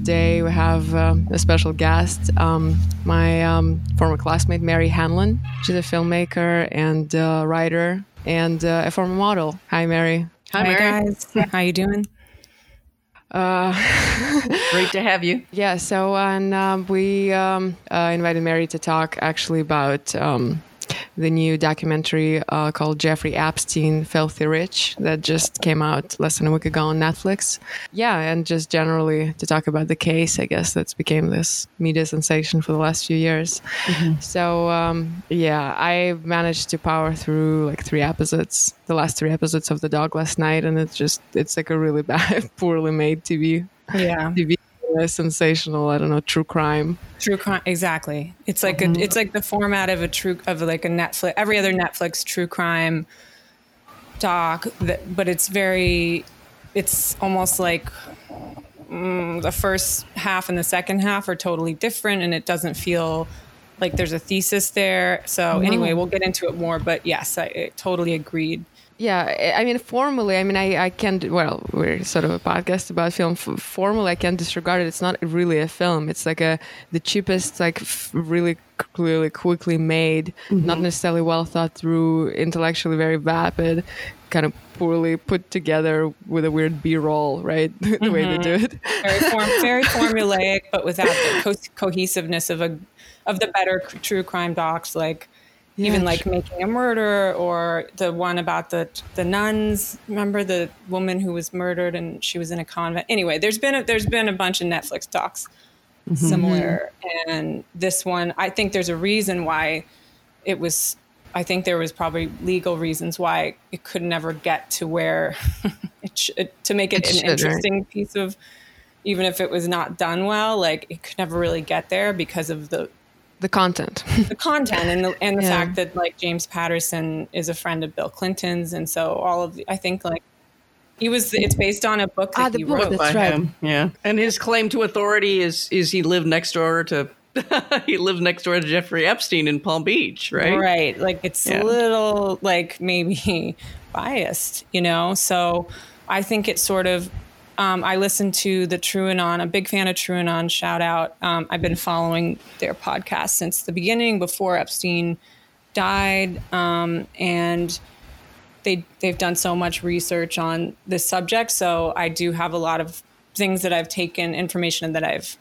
and uh, today we have um, a special guest, um, my um, former classmate Mary Hanlon. She's a filmmaker and uh, writer and uh, a former model. Hi, Mary. Hi, Mary. guys. How you doing? Uh, Great to have you. yeah, so and um, we um, uh, invited Mary to talk actually about um, the new documentary uh, called Jeffrey Epstein, Filthy Rich, that just came out less than a week ago on Netflix. Yeah, and just generally to talk about the case, I guess that's became this media sensation for the last few years. So um, yeah, I managed to power through like three episodes, the last three episodes of The Dog last night, and it's just it's like a really bad, poorly made TV Yeah. TV uh, sensational. I don't know, true crime. True crime. Exactly. It's like a, it's like the format of a true of like a Netflix. Every other Netflix true crime doc, that, but it's very. It's almost like mm, the first half and the second half are totally different, and it doesn't feel like there's a thesis there. So anyway, we'll get into it more. But yes, I, I totally agreed. Yeah, I- mean, formally, I mean, I, I can't, well, we're sort of a podcast about film. F- formally, I can't disregard it. It's not really a film. It's like a, the cheapest, like, f- really clearly, quickly made, mm-hmm. not necessarily well thought through, intellectually very vapid, kind of poorly put together with a weird B roll, right? the way they do mm-hmm. it. very form, very formulaic, but without the co- cohesiveness of a of the better true crime docs, like even Yeah, like making a murder or the one about the the nuns. Remember the woman who was murdered and she was in a convent. Anyway, there's been a, there's been a bunch of Netflix docs mm-hmm. similar, and this one I think there's a reason why it was. I think there was probably legal reasons why it could never get to where it should to make it, It an should, right. interesting piece of even if it was not done well, like it could never really get there because of the The content. the content and the and the Yeah. fact that like James Patterson is a friend of Bill Clinton's, and so all of the, I think like he was. It's based on a book that Ah, the he book, wrote. that's by right. him. Yeah. And his claim to authority is is he lived next door to he lived next door to Jeffrey Epstein in Palm Beach, right? Right. Like it's Yeah. a little like maybe biased, you know? So I think it's sort of um, I listened to the TrueAnon, a big fan of TrueAnon, shout out. Um, I've been following their podcast since the beginning before Epstein died. Um, and they they've done so much research on this subject. So I do have a lot of things that I've taken information that I've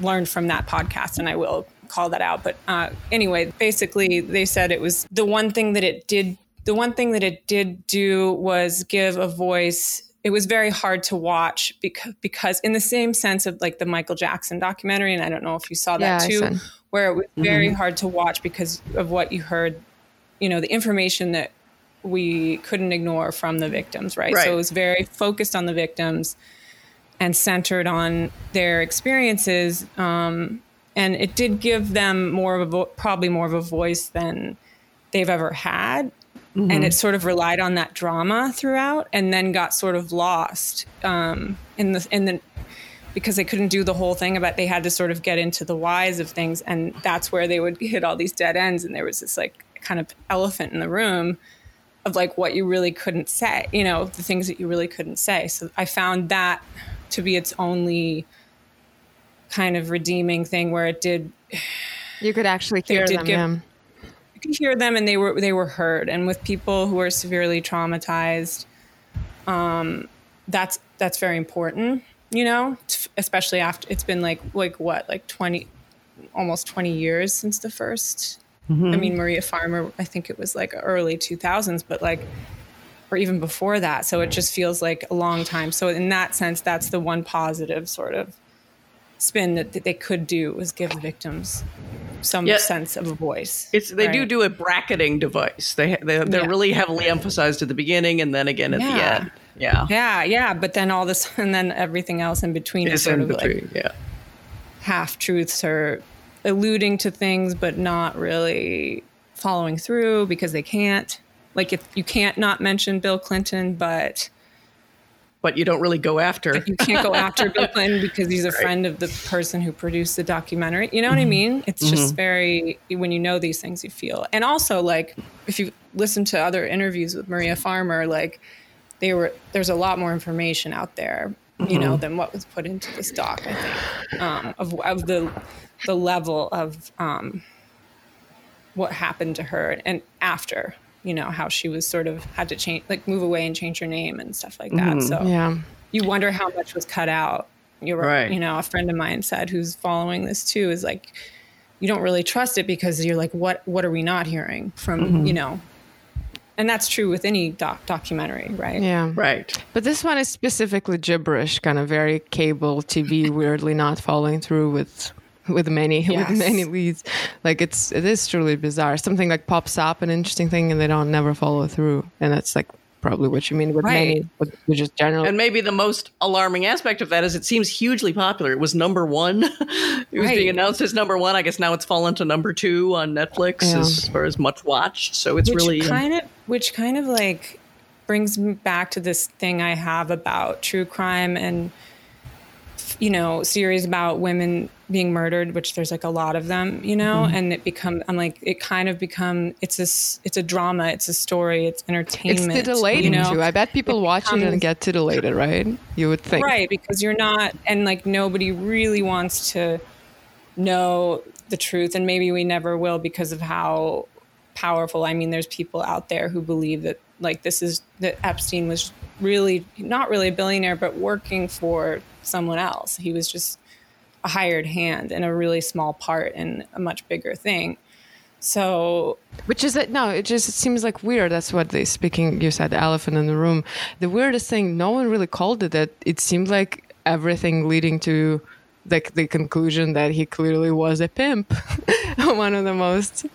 learned from that podcast, and I will call that out. But uh, anyway, basically, they said it was the one thing that it did. The one thing that it did do was give a voice. It was very hard to watch because, because in the same sense of like the Michael Jackson documentary, and I don't know if you saw that Yeah, too, where it was very hard to watch because of what you heard, you know, the information that we couldn't ignore from the victims, right? Right. So it was very focused on the victims and centered on their experiences. Um, and it did give them more of a vo- probably more of a voice than they've ever had. And it sort of relied on that drama throughout, and then got sort of lost um, in the in the because they couldn't do the whole thing about they had to sort of get into the whys of things, and that's where they would hit all these dead ends, and there was this like kind of elephant in the room of like what you really couldn't say, you know, the things that you really couldn't say. So I found that to be its only kind of redeeming thing where it did You could actually hear them. give- could hear them and they were they were heard. And with people who are severely traumatized um that's that's very important you know especially after it's been like like what like 20 almost 20 years since the 1st i mean maria farmer i think it was like early 2000s but like or even before that. So it just feels like a long time. So in that sense that's the one positive sort of spin that, that they could do was give the victims some Yeah. sense of a voice It's they do right? do a bracketing device. They they they're Yeah. really heavily emphasized at the beginning and then again at the end. Yeah. Yeah, yeah, but then all this, and then everything else in between is sort in of like between. yeah. half truths or alluding to things, but not really following through because they can't. Like, if you can't not mention Bill Clinton, but But you don't really go after. you can't go after Bill Clinton because he's a friend of the person who produced the documentary. You know what I mean? It's just very when you know these things, you feel. And also, like if you listen to other interviews with Maria Farmer, like they were there's a lot more information out there you know, than what was put into this doc. I think um, of of the the level of um, what happened to her and after, you know, how she was sort of had to change, like move away and change her name and stuff like that. Mm-hmm. So Yeah. you wonder how much was cut out. You're Right. You know, a friend of mine said who's following this too is like, you don't really trust it because you're like, what what are we not hearing from mm-hmm. you know? And that's true with any doc- documentary, right? Yeah. Right. But this one is specifically gibberish, kind of very cable TV, weirdly not following through with with many Yes. with many leads. Like it's it is truly bizarre. Something like pops up an interesting thing and they don't never follow through. And that's like probably what you mean with Right. many with with just general And maybe the most alarming aspect of that is it seems hugely popular. It was number one. it was Right. being announced as number one. I guess now it's fallen to number two on Netflix Yeah. as far as much watched. So it's which really kind of which kind of like brings me back to this thing I have about true crime and you know series about women being murdered which there's like a lot of them you know Mm-hmm. and it become i'm like it kind of become it's a it's a drama it's a story it's entertainment it's titillating you know too. I bet people watch it and becomes- get titillated, right? You would think. right because you're not and like nobody really wants to know the truth and maybe we never will because of how powerful i mean there's people out there who believe that like this is that epstein was really not really a billionaire but working for someone else he was just a hired hand in a really small part in a much bigger thing so Which is it? No, it just it seems like weird. That's what they speaking. You said the elephant in the room. The weirdest thing, no one really called it that. It seemed like everything leading to like the conclusion that he clearly was a pimp. One of the most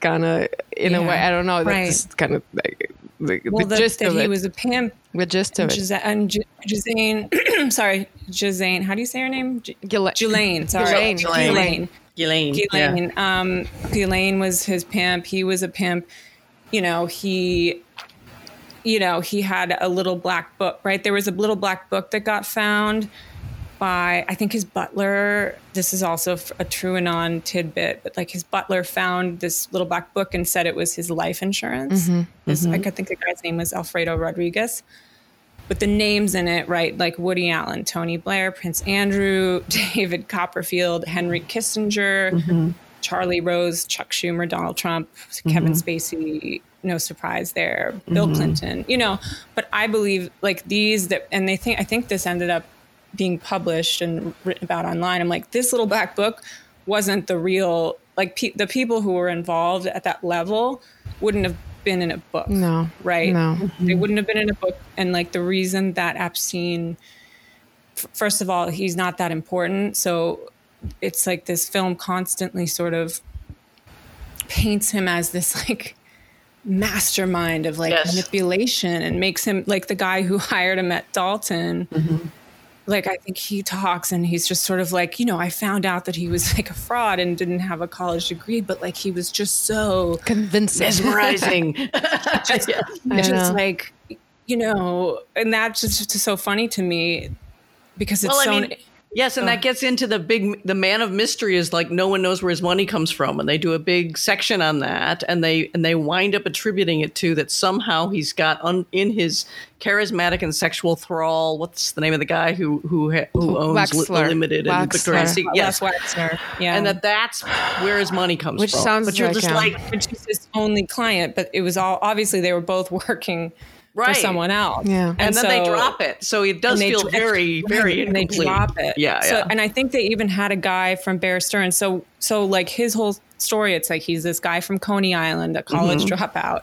kind of in a way. I don't know. right. That's kind of like the, well the gist that of he it. was a pimp the gist of it. And G- Gisane, sorry, Gisane. How do you say her name? G- Ghislaine. Ghislaine. Sorry, Ghislaine. Ghislaine. Elaine. Yeah. Ghislaine. Um, Ghislaine was his pimp. He was a pimp. You know, he, you know, he had a little black book. Right, there was a little black book that got found by I think his butler. This is also a TrueAnon tidbit, but like his butler found this little black book and said it was his life insurance. Mm-hmm. His- mm-hmm. I think the guy's name was Alfredo Rodriguez. But the names in it, right, like Woody Allen, Tony Blair, Prince Andrew, David Copperfield, Henry Kissinger, mm-hmm. Charlie Rose, Chuck Schumer, Donald Trump, Kevin Spacey, no surprise there, Bill Clinton, you know. But I believe like these that, and they think, I think this ended up being published and written about online. I'm like, this little black book wasn't the real, like pe- the people who were involved at that level wouldn't have been in a book. No. Right. No. They wouldn't have been in a book. And like the reason that Epstein, f- first of all, he's not that important. So it's like this film constantly sort of paints him as this like mastermind of like Yes. manipulation and makes him like the guy who hired him at Dalton. Mm-hmm. Like I think he talks and he's just sort of like, you know, I found out that he was like a fraud and didn't have a college degree, but like he was just so Convincing. Mesmerizing. just, I just like you know and that's just, just so funny to me because it's well, so I mean, yes, and that oh. gets into the big, the man of mystery is like no one knows where his money comes from, and they do a big section on that, and they and they wind up attributing it to that somehow he's got un, in his charismatic and sexual thrall. What's the name of the guy who who who owns Li- Wexler. Limited and Wexler. Victoria's Secret? Yes, Les Wexner, yeah and that that's where his money comes Which from. Which sounds but you're like just him. like which is his only client but it was all obviously they were both working Right. for someone else Yeah. and, then they drop it, so it does feel dro- very very and they drop it. Yeah, so, yeah. And I think they even had a guy from Bear Stearns. So, so like his whole story, it's like he's this guy from Coney Island, a college Mm-hmm. dropout,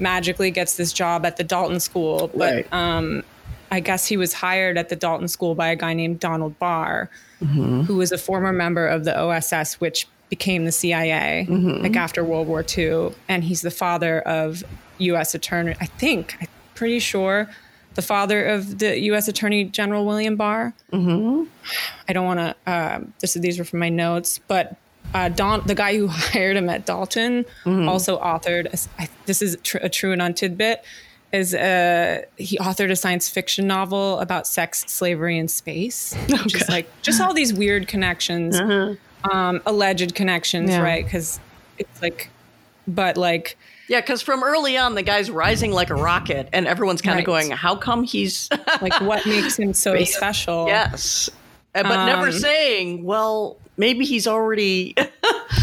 magically gets this job at the Dalton School, but Right. um, I guess he was hired at the Dalton School by a guy named Donald Barr, Mm-hmm. who was a former member of the OSS, which became the CIA, Mm-hmm. like after World War II, and he's the father of U.S. Attorney. I think I'm pretty sure the father of the U.S. Attorney General William Barr. Mm-hmm. I don't want to. Um, this these were from my notes, but. Uh, Don, the guy who hired him at Dalton, Mm-hmm. also authored. A, I, this is tr- a TrueAnon tidbit. Is uh, he authored a science fiction novel about sex, slavery, and space? Which is like just all these weird connections, um, alleged connections, Yeah. right? Because it's like but like Yeah, because from early on, the guy's rising like a rocket, and everyone's kind of Right. going, "How come he's?" like what makes him so special yes, Uh, but never Um, saying, "Well, maybe he's already."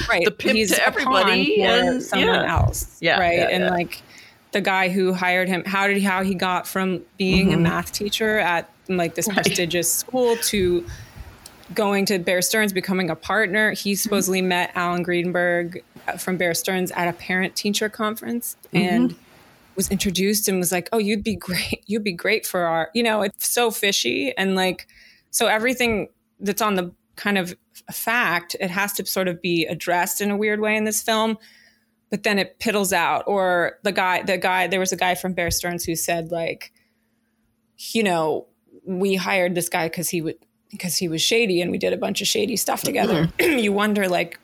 right the pimp he's to everybody pawn and- someone yeah. else Yeah, right yeah, and yeah. like the guy who hired him how did how he got from being Mm-hmm. a math teacher at like this prestigious school to going to bear stearns becoming a partner he Mm-hmm. supposedly met alan greenberg uh, from bear stearns at a parent teacher conference Mm-hmm. and was introduced and was like oh you'd be great you'd be great for our you know it's so fishy and like so everything that's on the kind of fact it has to sort of be addressed in a weird way in this film but then it piddles out or the guy the guy there was a guy from bear stearns who said like you know we hired this guy because he would because he was shady and we did a bunch of shady stuff together mm-hmm. you wonder like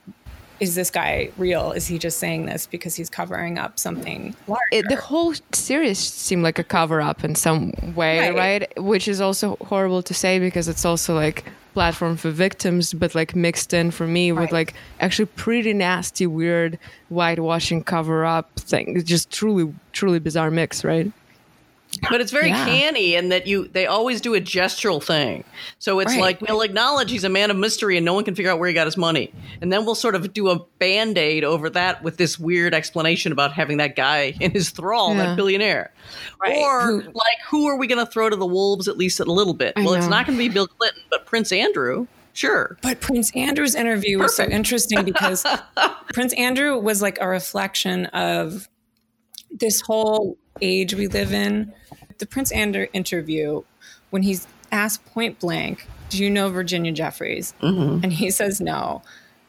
is this guy real is he just saying this because he's covering up something larger it, the whole series seemed like a cover up in some way, Right. right. Which is also horrible to say because it's also like platform for victims, but like mixed in for me with like actually pretty nasty, weird whitewashing cover up thing. It's just truly, truly bizarre mix, right? But it's very Yeah. canny in that you they always do a gestural thing. So it's Right. like we'll acknowledge he's a man of mystery and no one can figure out where he got his money. And then we'll sort of do a band-aid over that with this weird explanation about having that guy in his thrall, Yeah. that billionaire. Right. Or Who- like who are we gonna throw to the wolves at least a little bit? I well, it's not gonna be Bill Clinton, but Prince Andrew. Sure. But Prince Andrew's interview was so interesting because Prince Andrew was like a reflection of this whole age we live in. The Prince Andrew interview, when he's asked point blank, Do you know Virginia Jeffries? Mm-hmm. And he says no.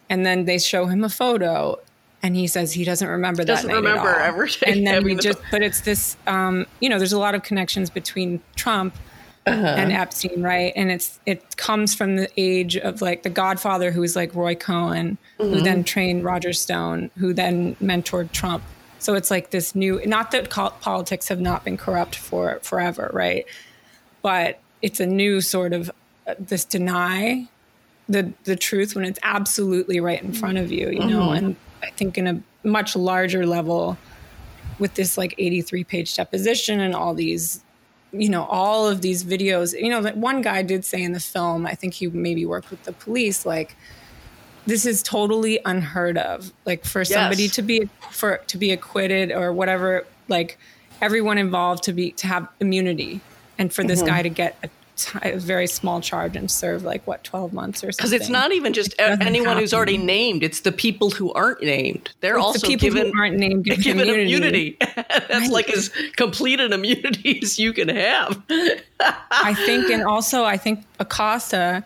And then they show him a photo and he says he doesn't remember that. Doesn't remember all. ever And then we just, but it's this, um, you know, there's a lot of connections between Trump Uh-huh. and Epstein, right? And it's it comes from the age of like the Godfather, who was like Roy Cohn, Mm-hmm. who then trained Roger Stone, who then mentored Trump. So it's like this new. Not that politics have not been corrupt for forever, right? But it's a new sort of uh, this deny the the truth when it's absolutely right in front of you, you know. And I think in a much larger level, with this like 83 page deposition and all these you know all of these videos you know that one guy did say in the film i think he maybe worked with the police like this is totally unheard of like for somebody to be for to be acquitted or whatever like everyone involved to be to have immunity and for Mm-hmm. this guy to get a, t- a very small charge and serve like what 12 months or something Because it's not even just doesn't anyone who's already named; it's the people who aren't named. They're It's also the people given who aren't named given, immunity. immunity. That's like as complete an immunity as you can have. I think, and also I think Acosta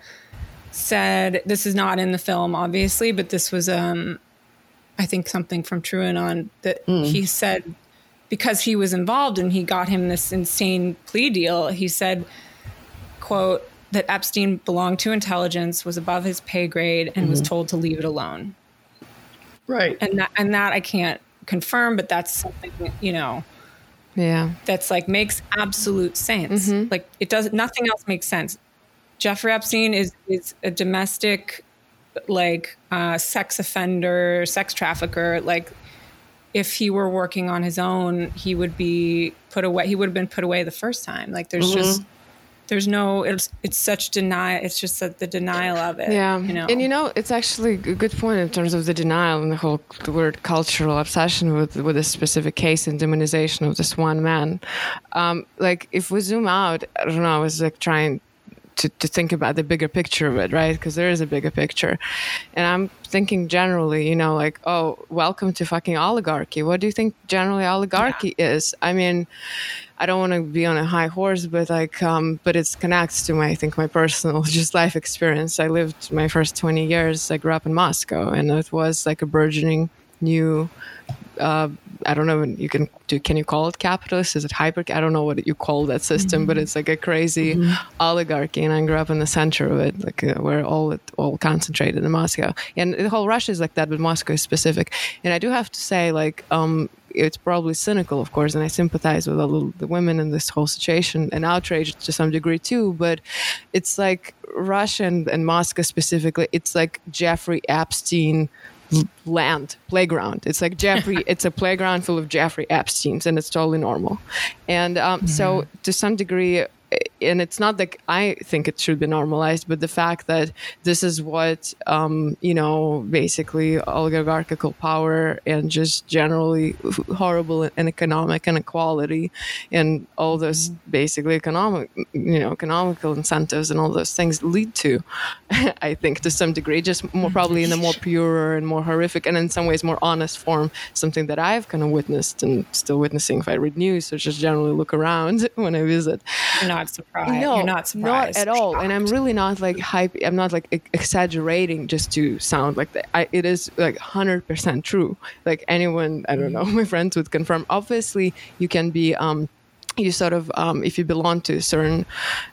said this is not in the film, obviously, but this was, um, I think, something from TrueAnon that hmm. he said because he was involved and he got him this insane plea deal. He said, "quote that Epstein belonged to intelligence, was above his pay grade, and was mm-hmm. told to leave it alone." Right. And that, and that I can't confirm, but that's something you know Yeah. that's like makes absolute sense. Mm-hmm. Like it does nothing else makes sense. Jeffrey Epstein is is a domestic like uh, sex offender, sex trafficker. Like if he were working on his own, he would be put away. He would have been put away the first time. Like there's just there's no it's it's such denial. It's just that the denial of it. Yeah, you know. and you know, it's actually a good point in terms of the denial and the whole the word cultural obsession with with this specific case and demonization of this one man. Um, like, if we zoom out, I don't know, I was like trying to, to think about the bigger picture of it, right? Because there is a bigger picture. And I'm thinking generally, you know, like, oh, welcome to fucking oligarchy. What do you think generally oligarchy is? I mean, I don't want to be on a high horse, but like, um, but it connects to my, I think, my personal just life experience. I lived my first 20 years, I grew up in Moscow, and it was like a burgeoning new uh, I don't know. You can do. Can you call it capitalist? Is it hyper? I don't know what you call that system, but it's like a crazy oligarchy. And I grew up in the center of it, like uh, where all it all concentrated in Moscow. And the whole Russia is like that, but Moscow is specific. And I do have to say, like, um, it's probably cynical, of course, and I sympathize with all the women in this whole situation and outraged to some degree too. But it's like Russia and, and Moscow specifically. It's like Jeffrey Epstein land playground it's like jeffrey it's a playground full of jeffrey epstein's and it's totally normal and um, mm-hmm. so to some degree and it's not that I think it should be normalized, but the fact that this is what um, you know, basically oligarchical power and just generally horrible and economic inequality and all those mm-hmm. basically economic, you know, economical incentives and all those things lead to. I think to some degree, just more probably in a more pure and more horrific and in some ways more honest form, something that I've kind of witnessed and still witnessing if I read news or just generally look around when I visit. Not surprised. No, You're not surprised. Not at all. And I'm really not like hype. I'm not like exaggerating just to sound like that. I, it is like 100% true. Like anyone, I don't know, my friends would confirm. Obviously, you can be um, you sort of um, if you belong to a certain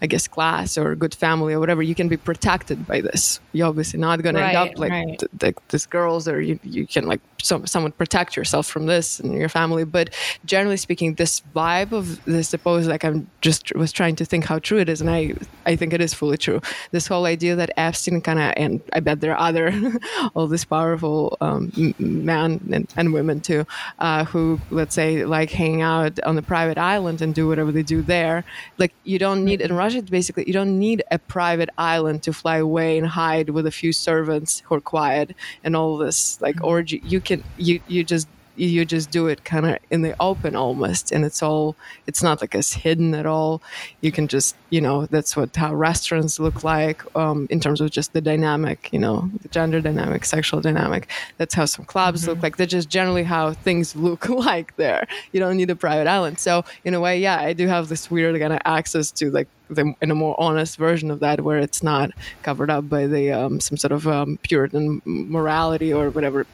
i guess class or good family or whatever you can be protected by this. You're obviously not going right, to end up like right. th- th- these girls or you, you can like some, someone protect yourself from this and your family. But generally speaking this vibe of this suppose like i'm just was trying to think how true it is and i i think it is fully true. This whole idea that epstein kind of and i bet there are other all these powerful um, men and, and, women too uh, who let's say like hang out on the private island and and do whatever they do there. Like you don't need in Russia, basically you don't need a private island to fly away and hide with a few servants who are quiet and all this like orgy. You can you you just you just do it kind of in the open almost and it's all it's not like it's hidden at all. You can just you know that's what how restaurants look like um, in terms of just the dynamic you know the gender dynamic sexual dynamic. That's how some clubs mm-hmm. look like. That's just generally how things look like there. You don't need a private island. So in a way yeah i do have this weird kind of access to like the, in a more honest version of that where it's not covered up by the um, some sort of um, puritan morality or whatever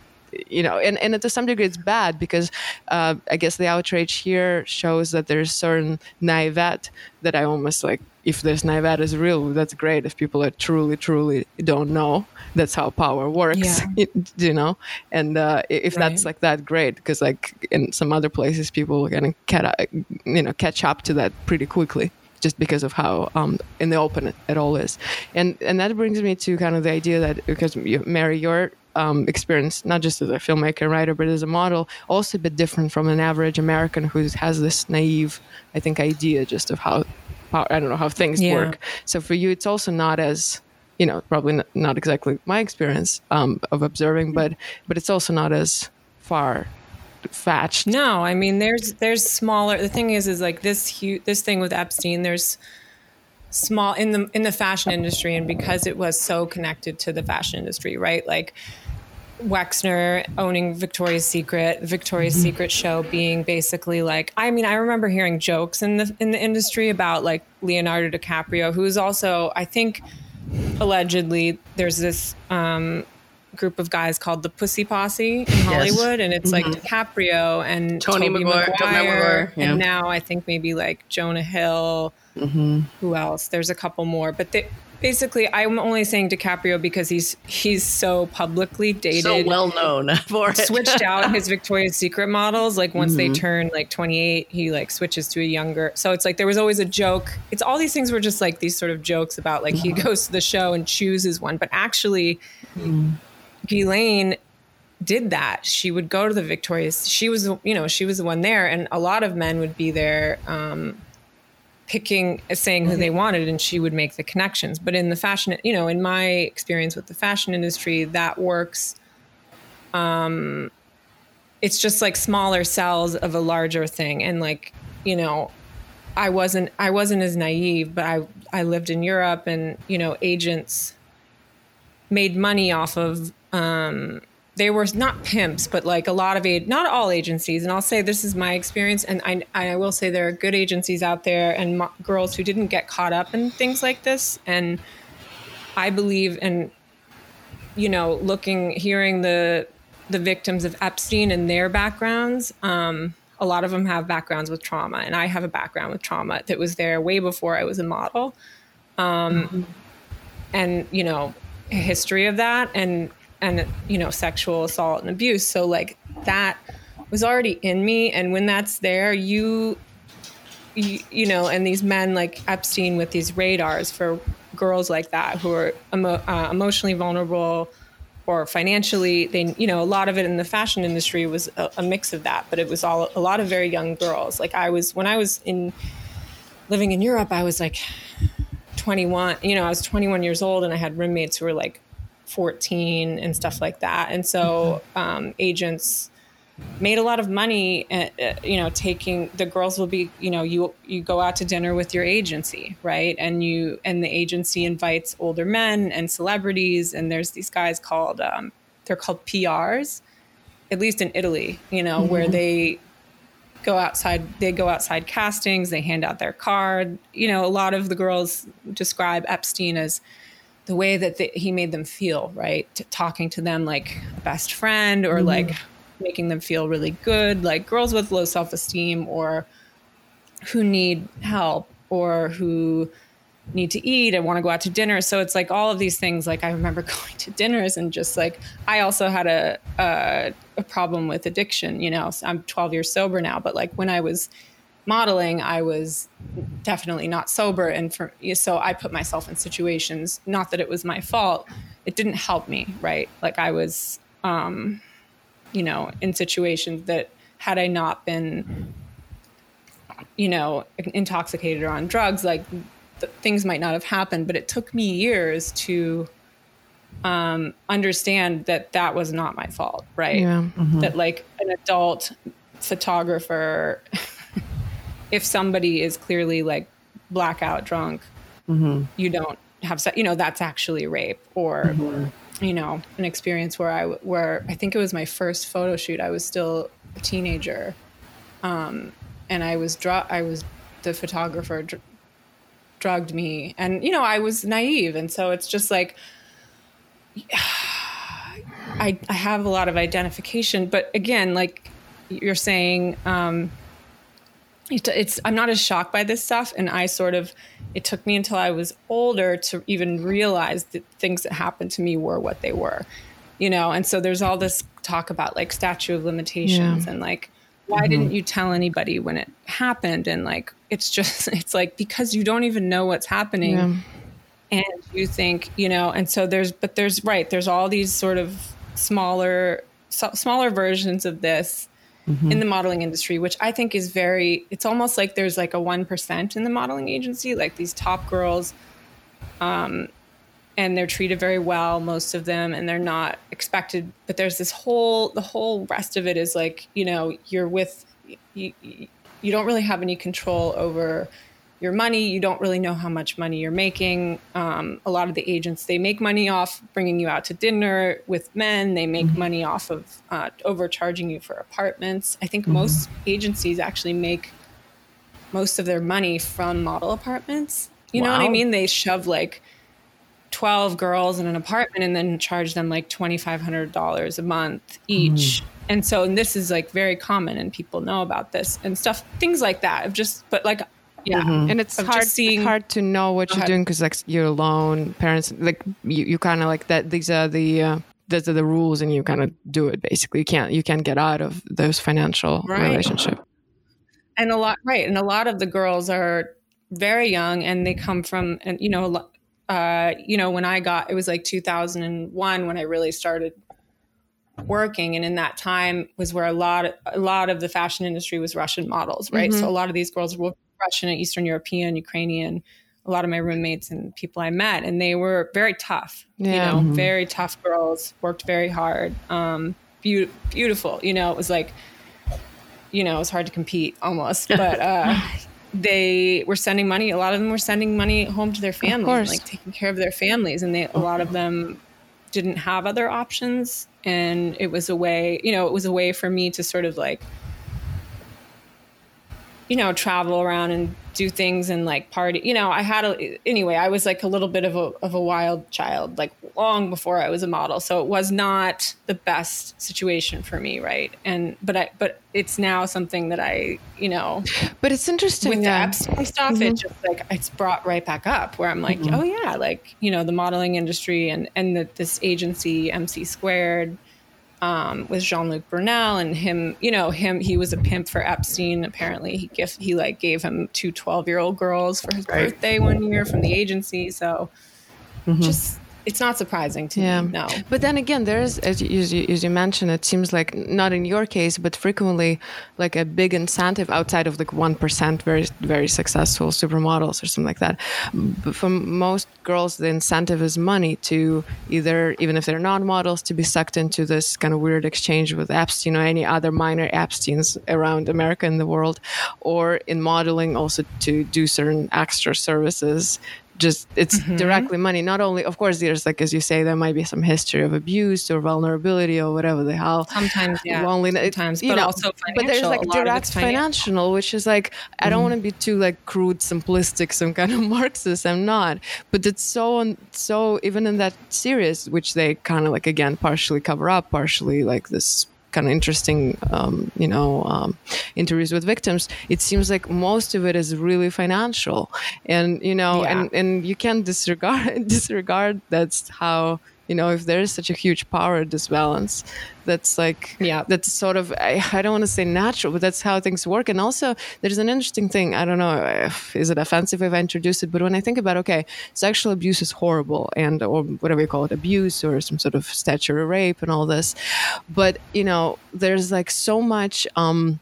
you know, and, and to some degree it's bad because uh, I guess the outrage here shows that there's certain naivete that I almost like. If this naivete is real, that's great. If people are truly, truly don't know, that's how power works, yeah. you know. And uh, if right. that's like that, great. Because like in some other places, people are gonna catch, you know, catch up to that pretty quickly just because of how um, in the open it, it, all is. And and that brings me to kind of the idea that because you, Mary, you're um, experience, not just as a filmmaker, writer, but as a model, also a bit different from an average American who has this naive, I think, idea just of how, how I don't know how things yeah. work. So for you, it's also not as you know probably not, not exactly my experience um, of observing, but but it's also not as far fetched. No, I mean there's there's smaller. The thing is, is like this huge this thing with Epstein. There's small in the in the fashion industry, and because it was so connected to the fashion industry, right? Like Wexner owning Victoria's Secret, Victoria's mm-hmm. Secret show being basically like I mean I remember hearing jokes in the in the industry about like Leonardo DiCaprio who's also I think allegedly there's this um, group of guys called the Pussy Posse in Hollywood, yes. and it's mm-hmm. like DiCaprio and Tony Maguire, Maguire yeah. and now I think maybe like Jonah Hill. Mm-hmm. Who else? There's a couple more, but they, basically i'm only saying DiCaprio because he's he's so publicly dated so well known for it. Switched out his victoria's secret models like once mm-hmm. they turn like 28 he like switches to a younger so it's like there was always a joke. It's all these things were just like these sort of jokes about like he goes to the show and chooses one but actually mm. Ghislaine did that. She would go to the victoria's she was you know she was the one there and a lot of men would be there um, picking saying who they wanted and she would make the connections. But in the fashion you know in my experience with the fashion industry that works um it's just like smaller cells of a larger thing. And like you know i wasn't i wasn't as naive but i i lived in europe and you know agents made money off of um they were not pimps, but like a lot of aid, not all agencies. And I'll say this is my experience, and I, I will say there are good agencies out there and mo- girls who didn't get caught up in things like this. And I believe, and you know, looking, hearing the the victims of Epstein and their backgrounds. Um, a lot of them have backgrounds with trauma, and I have a background with trauma that was there way before I was a model. Um, mm-hmm. And you know, history of that, and and you know sexual assault and abuse. So like that was already in me. And when that's there you you, you know and these men like epstein with these radars for girls like that who are emo- uh, emotionally vulnerable or financially they you know a lot of it in the fashion industry was a, a, mix of that but it was all a lot of very young girls. Like i was when i was in living in europe i was like 21 you know i was 21 years old and i had roommates who were like 14 and stuff like that and so mm-hmm. um, agents made a lot of money uh, uh, you know taking the girls will be you know you you go out to dinner with your agency right and you and the agency invites older men and celebrities and there's these guys called um, they're called prs at least in italy you know mm-hmm. where they go outside they go outside castings they hand out their card you know a lot of the girls describe epstein as the way that the, he made them feel right talking to them like a best friend or mm-hmm. like making them feel really good, like girls with low self esteem or who need help or who need to eat and want to go out to dinner. So it's like all of these things. Like I remember going to dinners and just like I also had a a, a problem with addiction. You know, so I'm 12 years sober now, but like when I was modeling, I was definitely not sober, and for so I put myself in situations. Not that it was my fault. It didn't help me, right? Like I was. Um, you know, in situations that had I not been, you know, intoxicated or on drugs, like th- things might not have happened. But it took me years to um, understand that that was not my fault, right? Yeah. Mm-hmm. That like an adult photographer, if somebody is clearly like blackout drunk, mm-hmm. you don't have, you know, that's actually rape or. Mm-hmm you know, an experience where I where I think it was my first photo shoot. I was still a teenager, um, and I was draw. I was the photographer dr- drugged me, and you know I was naive, and so it's just like I I have a lot of identification, but again, like you're saying. Um, it's I'm not as shocked by this stuff, and I sort of it took me until I was older to even realize that things that happened to me were what they were, you know. And so there's all this talk about like statute of limitations yeah. and like why mm-hmm. didn't you tell anybody when it happened and like it's just it's like because you don't even know what's happening yeah. and you think you know and so there's but there's right there's all these sort of smaller so, smaller versions of this mm-hmm. in the modeling industry, which I think is very, it's almost like there's like a 1% in the modeling agency, like these top girls. Um, and they're treated very well, most of them, and they're not expected. But there's this whole, the whole rest of it is like, you know, you're with, you, you don't really have any control over your money. You don't really know how much money you're making. Um, a lot of the agents they make money off bringing you out to dinner with men. They make mm-hmm. money off of uh, overcharging you for apartments. I think mm-hmm. most agencies actually make most of their money from model apartments. You wow. know what I mean? They shove like 12 girls in an apartment and then charge them like $2,500 a month each. Mm. And so, and this is like very common and people know about this and stuff, things like that. Of just, but like yeah mm-hmm. and it's hard seeing, hard to know what you're doing because like you're alone parents like you, you kind of like that these are the uh, these are the rules and you kind of do it basically you can't you can't get out of those financial right. relationship and a lot right and a lot of the girls are very young and they come from and you know uh, you know when i got it was like 2001 when i really started working and in that time was where a lot of, a lot of the fashion industry was russian models right mm-hmm. so a lot of these girls were Russian and Eastern European, Ukrainian, a lot of my roommates and people I met, and they were very tough. Yeah. You know, mm-hmm. very tough girls, worked very hard. Um, be- beautiful. You know, it was like, you know, it was hard to compete almost, but uh, they were sending money. A lot of them were sending money home to their families, like taking care of their families, and they a lot of them didn't have other options, and it was a way. You know, it was a way for me to sort of like you know, travel around and do things and like party. You know, I had a anyway. I was like a little bit of a of a wild child, like long before I was a model. So it was not the best situation for me, right? And but I but it's now something that I you know. But it's interesting with yeah. the Epstein stuff. Mm-hmm. It just like it's brought right back up where I'm like, mm-hmm. oh yeah, like you know the modeling industry and and the, this agency MC Squared um, with Jean Luc Brunel and him, you know, him, he was a pimp for Epstein. Apparently he gift, he like gave him two 12 year old girls for his right. birthday one year from the agency. So mm-hmm. just, it's not surprising to Yeah. me. No. But then again, there's, as you, as you, as you mentioned, it seems like not in your case, but frequently like a big incentive outside of like 1% very, very successful supermodels or something like that. But for most girls, the incentive is money to either, even if they're not models, to be sucked into this kind of weird exchange with Epstein or any other minor Epsteins around America and the world, or in modeling also to do certain extra services just it's Mm-hmm. directly money not only of course there's like as you say there might be some history of abuse or vulnerability or whatever the hell Sometimes, yeah. loneliness Sometimes, you but know, also but there's like A lot of direct financial. Mm-hmm. financial which is like i don't want to be too like crude simplistic some kind of marxist i'm not but it's so on so even in that series which they kind of like again partially cover up partially like this kind of interesting, um, you know, um, interviews with victims, it seems like most of it is really financial, and you know, Yeah. and and you can't disregard disregard that's how you know if there is such a huge power disbalance that's like Yeah. that's sort of I, I don't want to say natural but that's how things work and also there's an interesting thing i don't know if is it offensive if i introduce it but when i think about okay sexual abuse is horrible and or whatever you call it abuse or some sort of statutory rape and all this but you know there's like so much um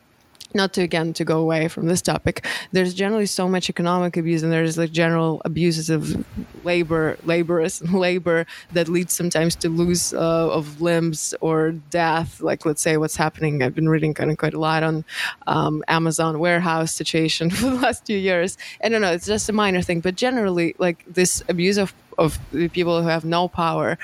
not to again to go away from this topic. There's generally so much economic abuse and there's like general abuses of labor laborers and labor that leads sometimes to lose uh, of limbs or death. Like let's say what's happening i've been reading kind of quite a lot on um, amazon warehouse situation for the last few years. I don't know it's just a minor thing but generally like this abuse of of the people who have no power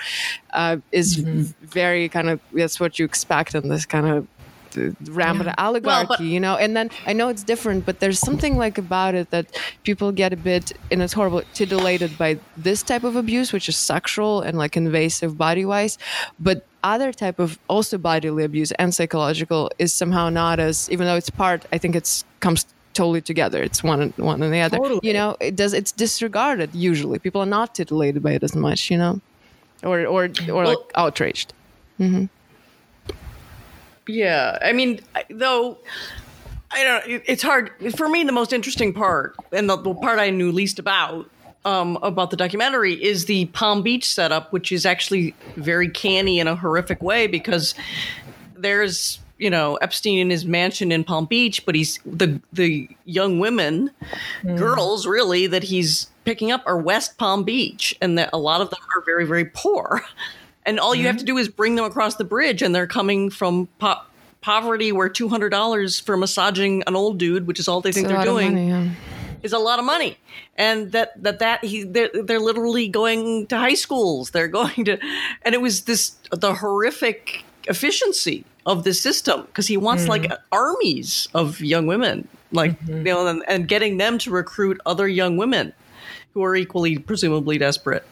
uh, is very kind of that's what you expect in this kind of the rampant oligarchy, but- you know. And then I know it's different, but there's something like about it that people get a bit, and it's horrible, titillated by this type of abuse, which is sexual and like invasive body wise. But other type of also bodily abuse and psychological is somehow not as, even though it's part. I think it's comes totally together. It's one one and the other. Totally. You know, it does. It's disregarded usually. People are not titillated by it as much, you know, or or or like Well- outraged. Mm-hmm. Yeah, I mean, though I don't. it- It's hard for me. The most interesting part, and the, the part I knew least about, um, about the documentary, is the Palm Beach setup, which is actually very canny in a horrific way because there's you know Epstein in his mansion in Palm Beach, but he's the the young women, girls really that he's picking up are West Palm Beach, and that a lot of them are very very poor, and all you have to do is bring them across the bridge, and they're coming from po- poverty where two hundred dollars for massaging an old dude, which is all they think It's they're doing money, yeah. is a lot of money. And that that that he they're, they're literally going to high schools. They're going to and it was this the horrific efficiency of the system because he wants like armies of young women like you know and, and getting them to recruit other young women who are equally presumably desperate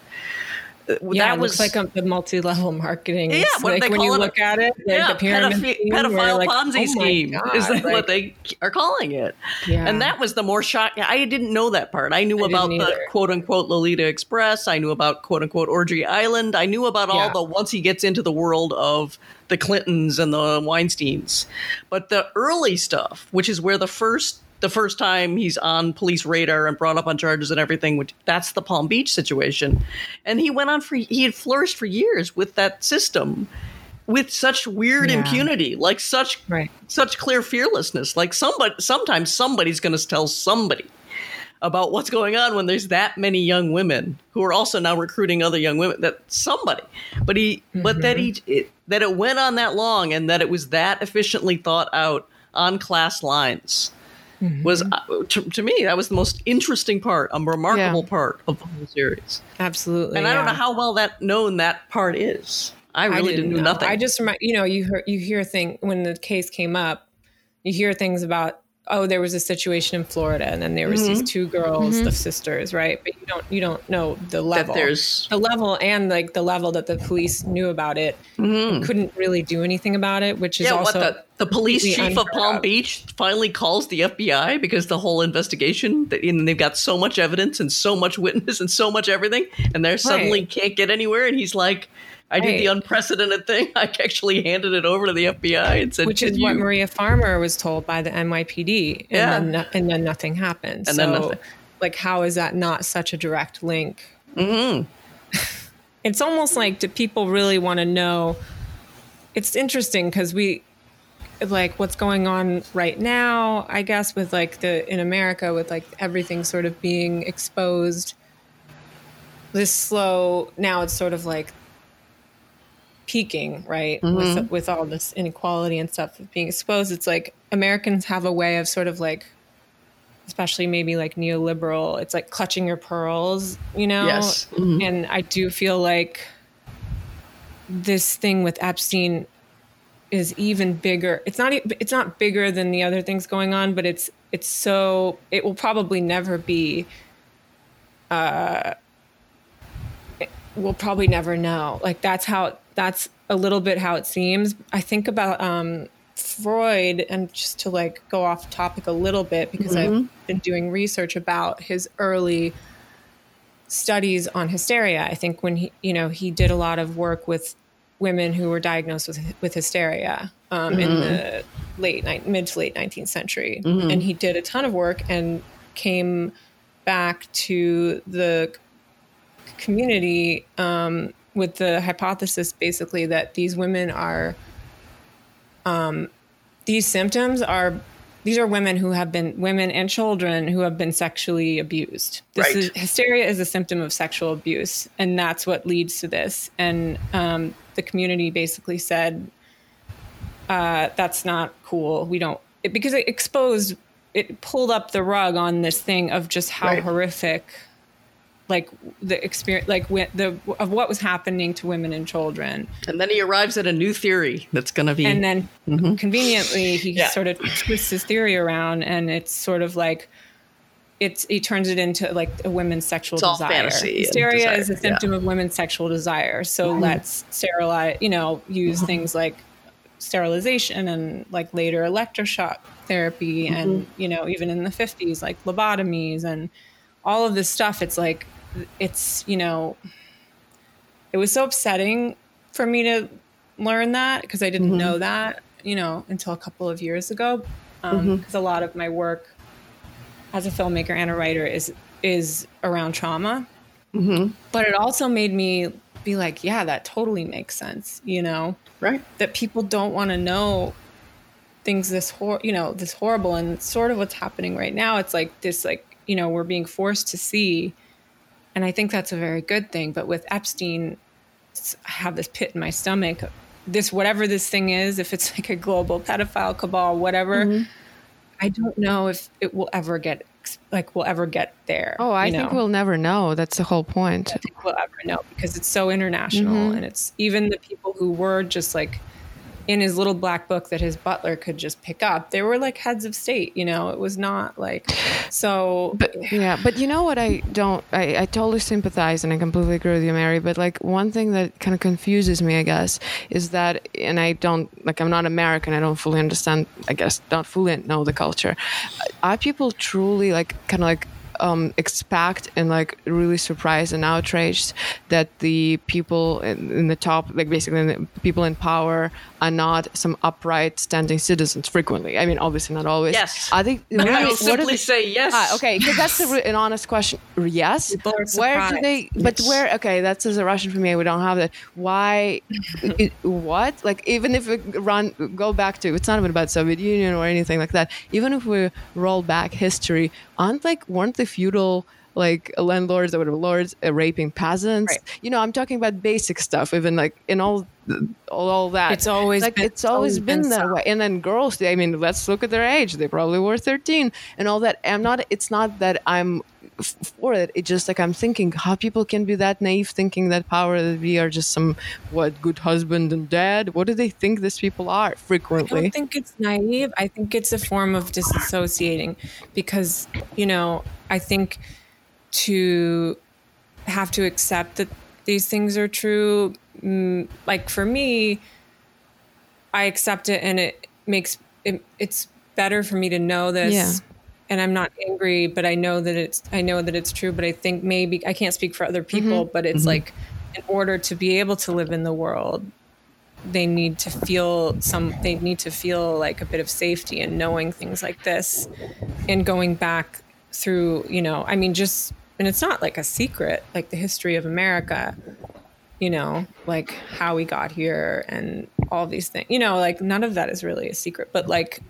Yeah, that it was looks like a, the multi-level marketing. Yeah, what like they when call you it? look at it, like yeah, the pyramid pedophile like, Ponzi oh scheme God, is like- what they are calling it. Yeah. And that was the more shocking. I didn't know that part. I knew I about the either. quote unquote Lolita Express. I knew about quote unquote Orgy Island. I knew about all Yeah. the once he gets into the world of the Clintons and the Weinsteins. But the early stuff, which is where the first the first time he's on police radar and brought up on charges and everything, which that's the Palm Beach situation. And he went on for he had flourished for years with that system with such weird Yeah. impunity, like such Right. such clear fearlessness. Like somebody sometimes somebody's gonna tell somebody about what's going on when there's that many young women who are also now recruiting other young women that somebody but he but that he mm-hmm. it, that it went on that long and that it was that efficiently thought out on class lines was uh, to, to me that was the most interesting part a remarkable Yeah. part of the whole series Absolutely. and i don't know how well that known that part is i really didn't, know know. nothing I just remind you know you hear you hear thing when the case came up, you hear things about oh there was a situation in Florida and then there was Mm-hmm. these two girls, the sisters, right? But you don't you don't know the level. there's- the level and like the level that the police knew about it, couldn't really do anything about it, which is Mm-hmm. yeah, also what the, the police chief of Palm of. Beach finally calls the FBI because the whole investigation, that- and they've got so much evidence and so much witness and so much everything, and they're suddenly Right. can't get anywhere. And he's like, I did the unprecedented thing. I actually handed it over to the FBI and said, which is what you-" Maria Farmer was told by the NYPD, and Yeah. then no- and then nothing happened. And so, then nothing. like, how is that not such a direct link? Mm-hmm. it's almost like do people really want to know? It's interesting because we like what's going on right now, I guess, with like the in America with like everything sort of being exposed. This slow now it's sort of like peaking, right? Mm-hmm. With with all this inequality and stuff being exposed. It's like Americans have a way of sort of like especially maybe like neoliberal, it's like clutching your pearls, you know? Yes. Mhm. And I do feel like this thing with Epstein is even bigger. It's not it's not bigger than the other things going on, but it's it's so it will probably never be uh we'll probably never know. Like that's how that's a little bit how it seems. I think about um Freud and just to like go off topic a little bit because I've been doing research about his early studies on hysteria. I think when he, you know, he did a lot of work with women who were diagnosed with with hysteria um, in the late ni- mid to late 19th century, and he did a ton of work and came back to the community um, with the hypothesis basically that these women are these symptoms are these are women who have been women and children who have been sexually abused. This Right. is hysteria is a symptom of sexual abuse, and that's what leads to this. And um, the community basically said uh, that's not cool. We don't it, because it exposed it pulled up the rug on this thing of just how Right. horrific like the experience like wi- the of what was happening to women and children And then he arrives at a new theory that's going to be. and then conveniently he Mm-hmm. Yeah. sort of twists his theory around and it's sort of like it's he turns it into like a women's sexual It's all desire. Hysteria desire, is a yeah. symptom of women's sexual desire. So let's sterilize, you know, use things like sterilization and like later electroshock therapy and you know even in the 50s like lobotomies and all of this stuff it's like it's you know it was so upsetting for me to learn that because I didn't mm-hmm. know that, you know, until a couple of years ago. Um, mm-hmm. Because a lot of my work as a filmmaker and a writer is is around trauma. Mm-hmm. But it also made me be like, yeah, that totally makes sense. You know, right. that people don't want to know things this hor- you know this horrible and sort of what's happening right now. It's like this like you know we're being forced to see, and I think that's a very good thing. But with Epstein, I have this pit in my stomach. This whatever this thing is, if it's like a global pedophile cabal, whatever, mm-hmm. I don't know if it will ever get like we'll ever get there. Oh, I you think know? we'll never know. That's the whole point. I think we'll ever know because it's so international mm-hmm. and it's even the people who were just like in his little black book that his butler could just pick up they were like heads of state you know it was not like so But yeah, but you know what? I don't. I, I totally sympathize and I completely agree with you, Mary. But like one thing that kind of confuses me, I guess, is that, and I don't like. I'm not American. I don't fully understand. I guess don't fully know the culture. Are people truly like kind of like um, expect and like really surprised and outraged that the people in, in the top, like basically the people in power, are not some upright, standing citizens frequently? I mean, obviously not always. Yes. Are they? I really- will what are simply they- say yes. Ah, okay, because that's a an honest question. Yes. Where do they? But where? Okay, that's as a Russian for me. We don't have that. Why? it, what? Like even if we run, go back to. It's not even about Soviet Union or anything like that. Even if we roll back history, aren't like weren't the feudal like landlords or whatever lords uh, raping peasants? Right. You know, I'm talking about basic stuff. Even like in all. All, all that It's always like been- it's always been, that so. way and then girls i mean let's look at their age they probably were 13 and all that i'm not it's not that i'm for it it's just like i'm thinking how people can be that naive thinking that power that we are just some what good husband and dad what do they think these people are Frequently, I don't think it's naive. I think it's a form of disassociating because, you know, I think to have to accept that these things are true, mm, like for me, I accept it and it makes it, it's better for me to know this. Yeah. And I'm not angry, but I know that it's I know that it's true. But I think maybe I can't speak for other people, mm-hmm. but it's mm-hmm. like in order to be able to live in the world, they need to feel some they need to feel like a bit of safety and knowing things like this and going back through you know i mean just and it's not like a secret like the history of america you know, like how we got here and all these things. You know, like none of that is really a secret. But like,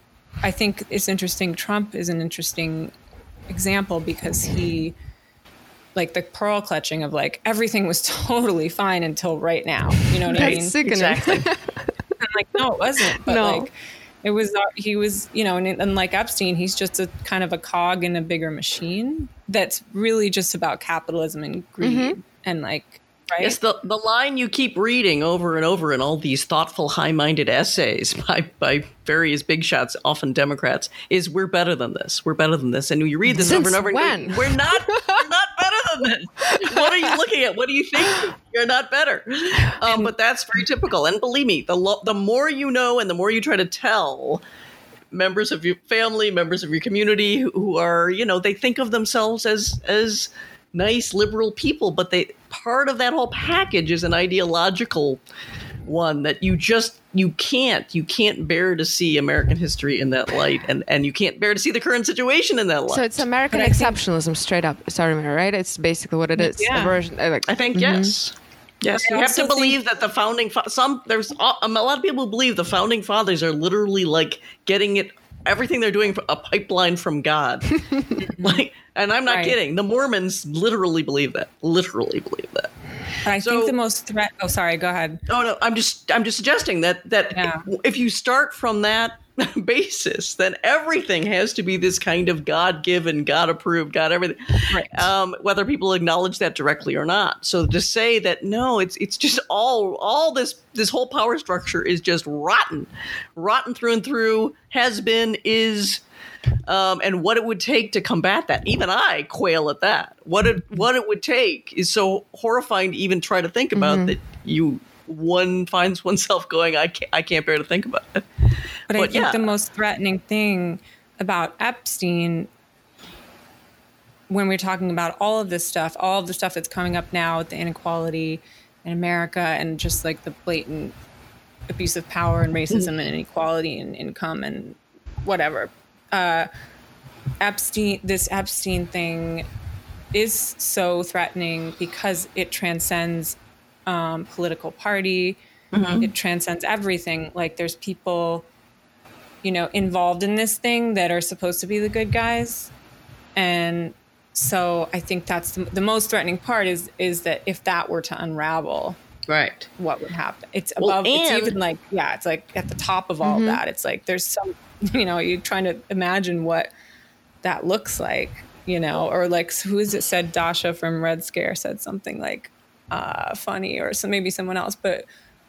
I think it's interesting. Trump is an interesting example because he, like the pearl clutching of like everything was totally fine until right now. You know what I mean? Sickening. Exactly. I'm like, no, it wasn't. But No. like, it was, uh, he was, you know, and, and like Epstein, he's just a kind of a cog in a bigger machine that's really just about capitalism and greed and like, right? It's the, the line you keep reading over and over in all these thoughtful, high minded essays by, by various big shots, often Democrats, is we're better than this. We're better than this. And you read this Since over and over when? and we're not we're not better than this. What are you looking at? What do you think? You're not better. Um, but that's very typical. And believe me, the lo- the more you know and the more you try to tell members of your family, members of your community who, who are, you know, they think of themselves as as nice liberal people, but they part of that whole package is an ideological one that you just you can't you can't bear to see American history in that light and and you can't bear to see the current situation in that light. So it's American But I think- exceptionalism, straight up. Sorry, Mary, right? It's basically what it is. Yeah. Version, uh, like, I think yes. Yes, I you have to also believe that the founding fa- some there's a a lot of people believe the founding fathers are literally like getting it everything they're doing a pipeline from God. like and I'm not Right. kidding. The Mormons literally believe that. Literally believe that. But I So- think the most threat. Oh, sorry. Go ahead. Oh no, I'm just I'm just suggesting that that Yeah. if you start from that basis, then everything has to be this kind of God given, God approved, God everything. Right. Um, whether people acknowledge that directly or not. So to say that no, it's it's just all all this this whole power structure is just rotten, rotten through and through, has been, is um, and what it would take to combat that. Even I quail at that. What it what it would take is so horrifying to even try to think about that you one finds oneself going, I can't I can't bear to think about it. But, I think yeah. the most threatening thing about Epstein, when we're talking about all of this stuff, all of the stuff that's coming up now with the inequality in America and just like the blatant abuse of power and racism and inequality and income and whatever. Uh, Epstein, this Epstein thing is so threatening because it transcends um, political party. It transcends everything. Like there's people, you know, involved in this thing that are supposed to be the good guys, and so I think that's the, the most threatening part is is that if that were to unravel, Right. what would happen? It's Well, above. it's even like yeah, it's like at the top of all of that. It's like there's some, you know, you're trying to imagine what that looks like, you know, or like who is it said Dasha from Red Scare said something like uh, funny or some maybe someone else, but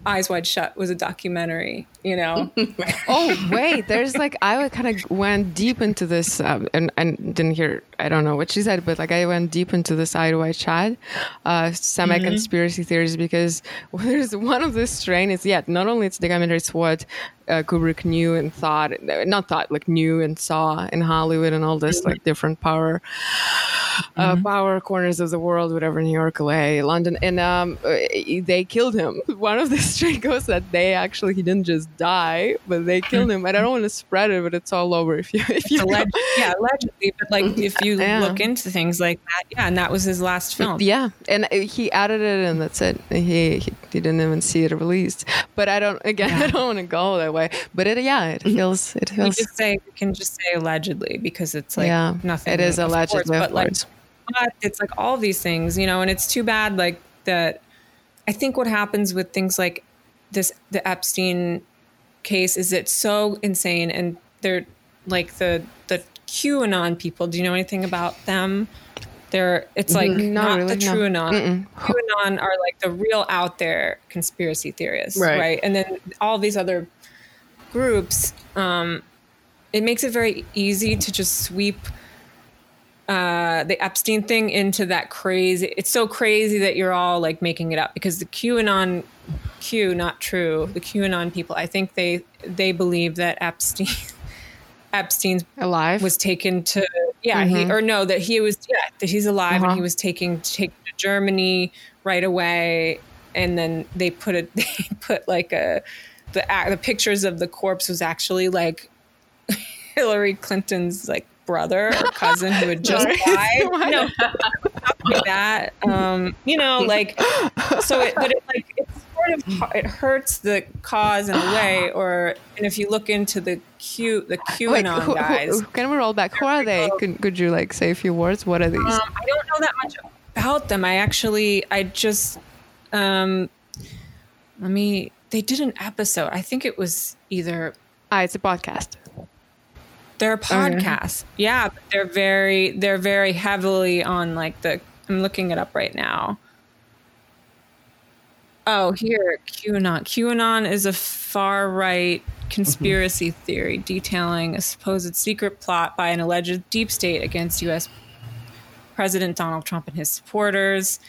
Eyes Wide Shut was a documentary, you know. oh wait, there's like I kind of went deep into this um, and and didn't hear. I don't know what she said, but like I went deep into this Eyes Wide Shut, uh, semi conspiracy theories because there's one of this strain is yeah, not only it's documentary, it's what uh, Kubrick knew and thought, not thought like knew and saw in Hollywood and all this like different power uh, power corners of the world, whatever, New York, LA, London, and um, uh, they killed him. One of the story goes that they actually he didn't just die, but they killed him. And I don't want to spread it, but it's all over if you if you. Alleg- yeah, allegedly, but like if you Yeah. look into things like that, yeah, and that was his last film. Yeah, and uh, he added it, and that's it. He, he he didn't even see it released. But I don't. Again, I don't want to go that way. But it, yeah, it feels. It feels. just say we can just say allegedly because it's like Yeah, nothing. it is course, allegedly, but like but it's like all these things, you know, and it's too bad like that. I think what happens with things like this, the Epstein case, is it's so insane, and they're like the the QAnon people. Do you know anything about them? They're it's like Mm, not not, really, the no. TrueAnon. QAnon are like the real out there conspiracy theorists, Right. right? And then all these other groups, um, it makes it very easy to just sweep uh, the Epstein thing into that crazy. It's so crazy that you're all like making it up because the QAnon Q, not true. The QAnon people, I think they they believe that Epstein Epstein's alive. was taken to yeah he or no that he was yeah that he's alive Uh-huh. and he was taken taken to Germany right away and then they put a they put like a the the pictures of the corpse was actually like Hillary Clinton's like brother or cousin who had just died. No, that. Um, you know, like so. It, but it like it's sort of it hurts the cause in a way. Or and if you look into the Q the QAnon Wait, who, guys, who, can we roll back? Who are they? Could, could you like say a few words? What are these? um, I don't know that much about them. I actually I just um, let me. They did an episode. I think it was either ah, it's a podcast. They're a podcast. Yeah, but they're very they're very heavily on like the I'm looking it up right now. Oh, here, QAnon. QAnon is a far right conspiracy theory detailing a supposed secret plot by an alleged deep state against US President Donald Trump and his supporters.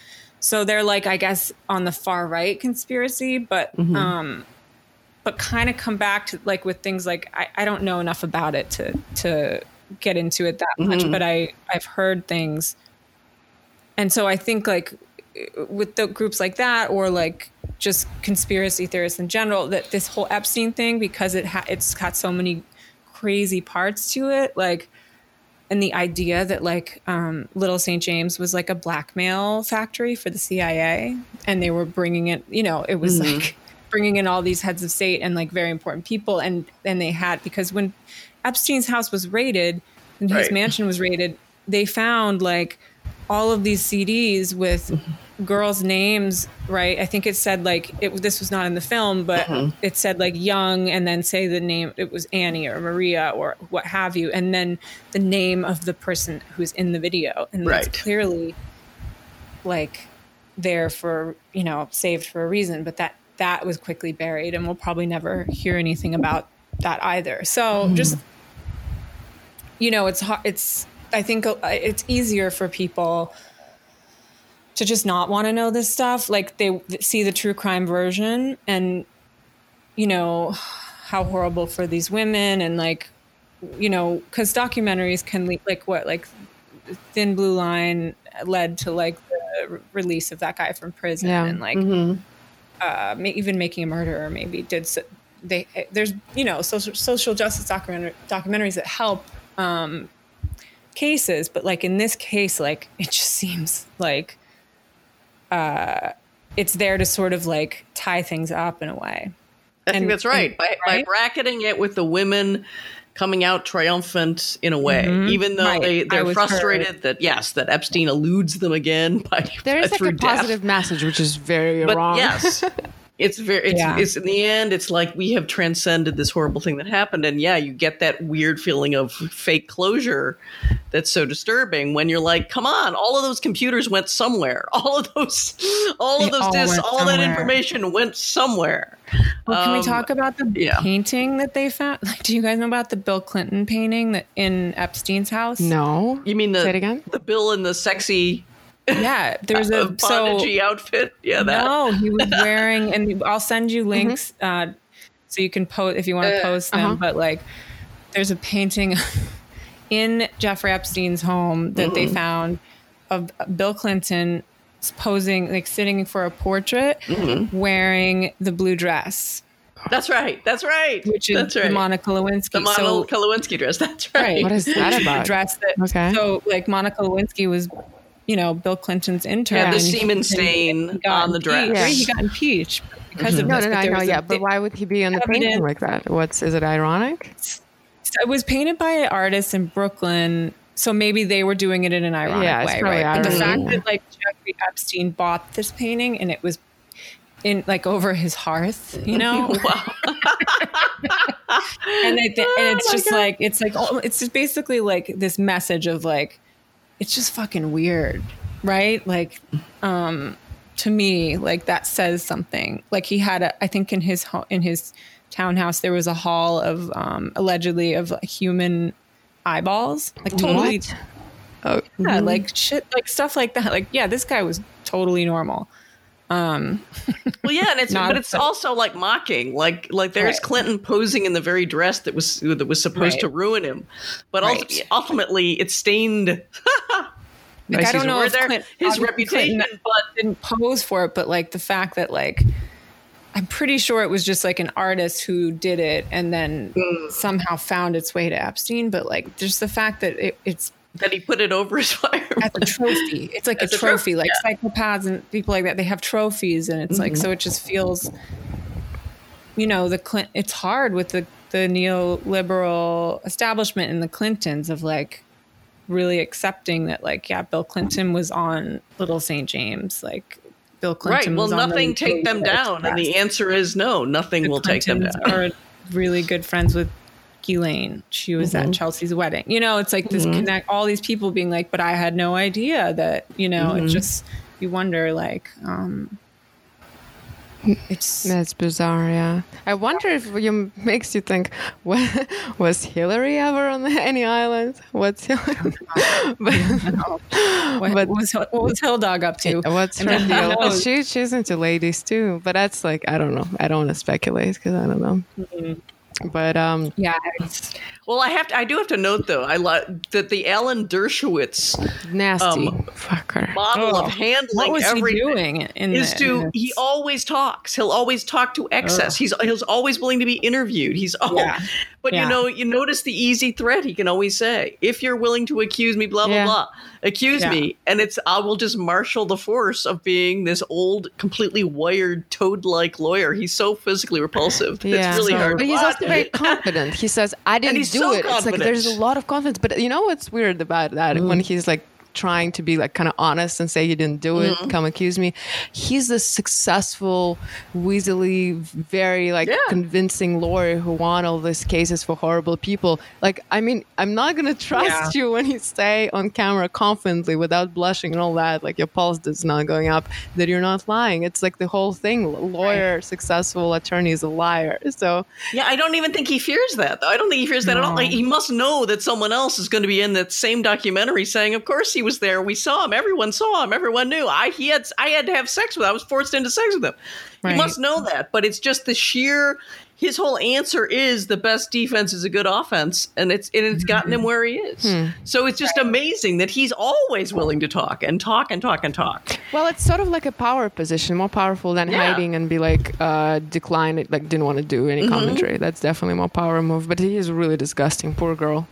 So they're like, I guess, on the far right conspiracy, but um but kind of come back to like with things like I, I don't know enough about it to to get into it that much, but I I've heard things, and so I think like with the groups like that or like just conspiracy theorists in general that this whole Epstein thing because it ha- it's got so many crazy parts to it like and the idea that like um, little st james was like a blackmail factory for the cia and they were bringing it you know it was like bringing in all these heads of state and like very important people and and they had because when epstein's house was raided and his Right. mansion was raided they found like all of these cds with girls names right? I think it said like it this was not in the film but it said like young and then say the name it was annie or maria or what have you and then the name of the person who's in the video. And Right. that's clearly like there for you know saved for a reason but that that was quickly buried and we'll probably never hear anything about that either. So just you know it's hard it's i think uh, it's easier for people to just not want to know this stuff like they see the true crime version and you know how horrible for these women and like you know because documentaries can lead like what like thin blue line led to like the re- release of that guy from prison Yeah. and like uh, ma- even making a murderer maybe did so, they there's you know social social justice documentary, documentaries that help um, cases but like in this case like it just seems like uh, it's there to sort of like tie things up in a way I think that's right. and- by, by bracketing it with the women coming out triumphant in a way, even though Mm-hmm. Right. they, they're frustrated hurt. that, yes, that Epstein eludes them again by There is by- like a death. positive message, which is very But wrong. yes, it's very, it's, Yeah. it's in the end, it's like we have transcended this horrible thing that happened. And yeah, you get that weird feeling of fake closure that's so disturbing when you're like, come on, all of those computers went somewhere. All of those, all They of those all disks, went all that information went somewhere. Well, can we Um, talk about the yeah. painting that they found? Like, do you guys know about the Bill Clinton painting that in Epstein's house? No. You mean the Say it again? the Bill in the sexy Yeah, there's uh, a so bondagey outfit? Yeah, that. no, he was wearing, and I'll send you Mm-hmm. links uh, so you can post if you want to Uh, post them. uh-huh. But like, there's a painting in Jeffrey Epstein's home that they Mm-hmm. found of Bill Clinton posing, like sitting for a portrait, Mm-hmm. wearing the blue dress, That's right. That's right. which is that's the. Monica Lewinsky. the so, Monica Lewinsky dress. That's right. Right. What is that about? dress that Okay. so like Monica Lewinsky was you know Bill Clinton's intern Yeah, the and semen stain on the dress. impeached, Yeah. right? he got impeached because of mm-hmm. No, this no, but no, I know, yeah. But why would he be on the painting evidence- like that? What's is it ironic? it was painted by an artist in Brooklyn so maybe they were doing it in an ironic Yeah, way probably right but the fact that like Jeffrey Epstein bought this painting and it was in like over his hearth you know Wow. and, I thi- and it's Oh just God. like it's like oh, it's just basically like this message of like it's just fucking weird right? Like um to me like that says something. Like he had a i think in his ho- in his townhouse there was a hall of um allegedly of like, human eyeballs. Like totally What? Oh, yeah, like shit like stuff like that. Like yeah this guy was totally normal Well, yeah, and it's Not but it's also like mocking, like like there's Right. Clinton posing in the very dress that was that was supposed Right. to ruin him, but Right. ulti- ultimately it stained. Like, I don't know if. Clint- his reputation, Clinton but didn't pose for it, but like the fact that like I'm pretty sure it was just like an artist who did it and then Mm. somehow found its way to Epstein. But like, just the fact that it, it's that he put it over his fire as a trophy. It's like a As a trophy, trophy, like yeah. psychopaths and people like that. They have trophies, and it's like mm-hmm. so. It just feels, you know, the Clint. It's hard with the the neoliberal establishment and the Clintons of like really accepting that, like, yeah, Bill Clinton was on Little St. James, like. Bill right Clinton well was on the nothing take them Daily down and the answer is no nothing The will take them down Are really good friends with Ghislaine. She was Mm-hmm. at Chelsea's wedding. You know, it's like this connect. All these people being like, "But I had no idea that." You know, Mm-hmm. it just you wonder like, um, it's That's bizarre, yeah. I wonder if you makes you think, what, was Hillary ever on any island? What's Hillary? but, what, but- was what was Hill Dog up to? what's her deal? Well, she, she's into ladies too, but that's like I don't know. I don't want to speculate because I don't know. Mm-hmm. But um, Yeah, it's, well i have to i do have to note though i like that the alan dershowitz nasty Um, fucker. model Oh, of handling what was he everything doing? In is the, to in he always talks he'll always talk to excess he's he's always willing to be interviewed he's oh Yeah. but Yeah. you know you notice the easy threat he can always say if you're willing to accuse me blah blah Yeah. blah accuse Yeah. me and it's i will just marshal the force of being this old completely wired toad like lawyer he's so physically repulsive it's really so- hard But he's also very confident. He says, "I didn't he's do so it." It's like there's a lot of confidence. But you know what's weird about that? When Mm. he's like trying to be like kind of honest and say he didn't do it, Mm-hmm. come accuse me. He's this successful, weaselly, very like Yeah. convincing lawyer who won all these cases for horrible people. Like, I mean, I'm not gonna trust you when you stay on camera confidently without blushing and all that. Like your pulse is not going up. That you're not lying. It's like the whole thing. Lawyer, successful attorney is a liar. So Yeah, I don't even think he fears that. Though I don't think he fears that at all. Like, he must know that someone else is going to be in that same documentary saying, "Of course he was there. We saw him. Everyone saw him. Everyone knew. I he had I had to have sex with. him. I was forced into sex with him. Right. He must know that. But it's just the sheer. His whole answer is the best defense is a good offense, and it's and it's gotten him mm-hmm. where he is. Hmm. So it's just amazing that he's always willing to talk and talk and talk and talk. Well, it's sort of like a power position, more powerful than Yeah. hiding and be like, uh, decline it, like didn't want to do any mm-hmm. commentary. That's definitely more power move. But he is really disgusting. Poor girl.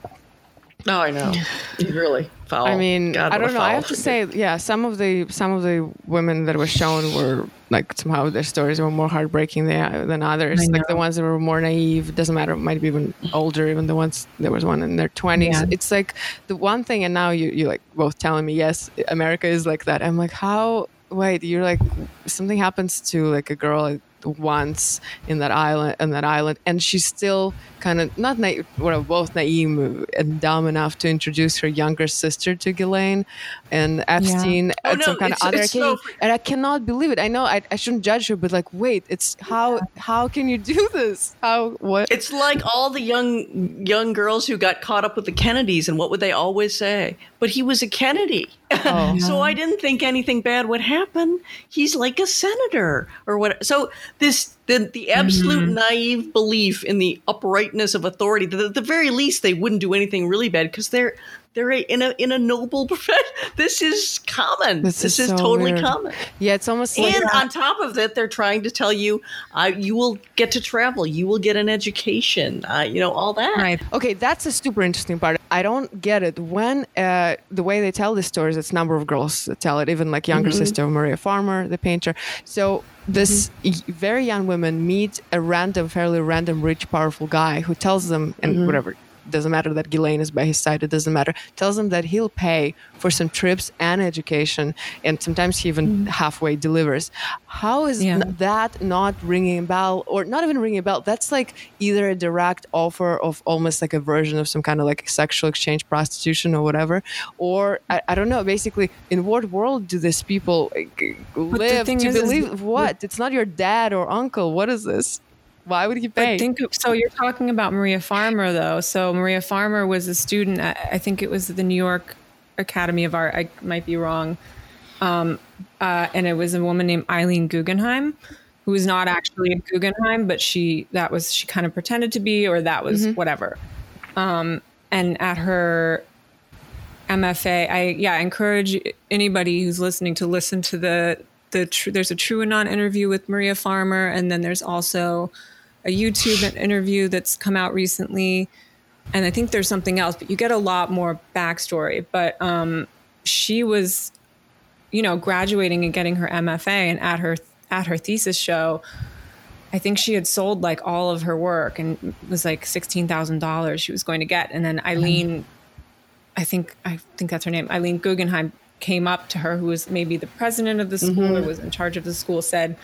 No, I know. Really foul. I mean, God, I don't know. I have to say, yeah, some of the some of the women that were shown were like somehow their stories were more heartbreaking than, than others. Like the ones that were more naive. Doesn't matter. Might be even older. Even the ones there was one in their twenties. Yeah. It's like the one thing. And now you you like both telling me yes, America is like that. I'm like, how? Wait, you're like something happens to like a girl once in that island in that island and she's still kind of not naive well both naive and dumb enough to introduce her younger sister to Ghislaine and Epstein Oh, and no, some kind it's- of other it's so- and I cannot believe it. I know I, I shouldn't judge her but like wait it's how how can you do this? How what? It's like all the young young girls who got caught up with the Kennedys, and what would they always say? But he was a Kennedy, Oh. so I didn't think anything bad would happen. He's like a senator or what? So this the the absolute Mm-hmm. naive belief in the uprightness of authority. That at the very least they wouldn't do anything really bad because they're they're a, in a in a noble profession. This is common. This This, is is, so totally weird. common. yeah it's almost like And on top of that, they're trying to tell you, uh, you will get to travel, you will get an education, uh, you know, all that. right. Okay, that's a super interesting part. I don't get it. When uh, the way they tell the stories, it's number of girls that tell it, even like younger sister Maria Farmer, the painter. So this y- very young women meet a random, fairly random, rich, powerful guy who tells them, and whatever. Doesn't matter that Ghislaine is by his side. It doesn't matter. Tells him that he'll pay for some trips and education, and sometimes he even mm. halfway delivers. How is Yeah. that not ringing a bell, or not even ringing a bell? That's like either a direct offer of almost like a version of some kind of like sexual exchange, prostitution, or whatever, or I, I don't know. Basically, in what world do these people eh, like, live thing to is- is believe what? It's not your dad or uncle. What is this? Why would he pay? But think so you're talking about Maria Farmer though. So Maria Farmer was a student at, I think it was the New York Academy of Art. I might be wrong. Um, uh, and it was a woman named Eileen Guggenheim, who was not actually a Guggenheim, but she that was she kind of pretended to be, or that was whatever. Um, and at her MFA, I yeah, I encourage anybody who's listening to listen to the the tr- there's a TrueAnon interview with Maria Farmer, and then there's also a YouTube interview that's come out recently and I think there's something else, but you get a lot more backstory. But um, she was, you know, graduating and getting her MFA, and at her at her thesis show, I think she had sold like all of her work, and it was like sixteen thousand dollars she was going to get. And then Eileen, I think I think that's her name, Eileen Guggenheim, came up to her, who was maybe the president of the school or was in charge of the school, said.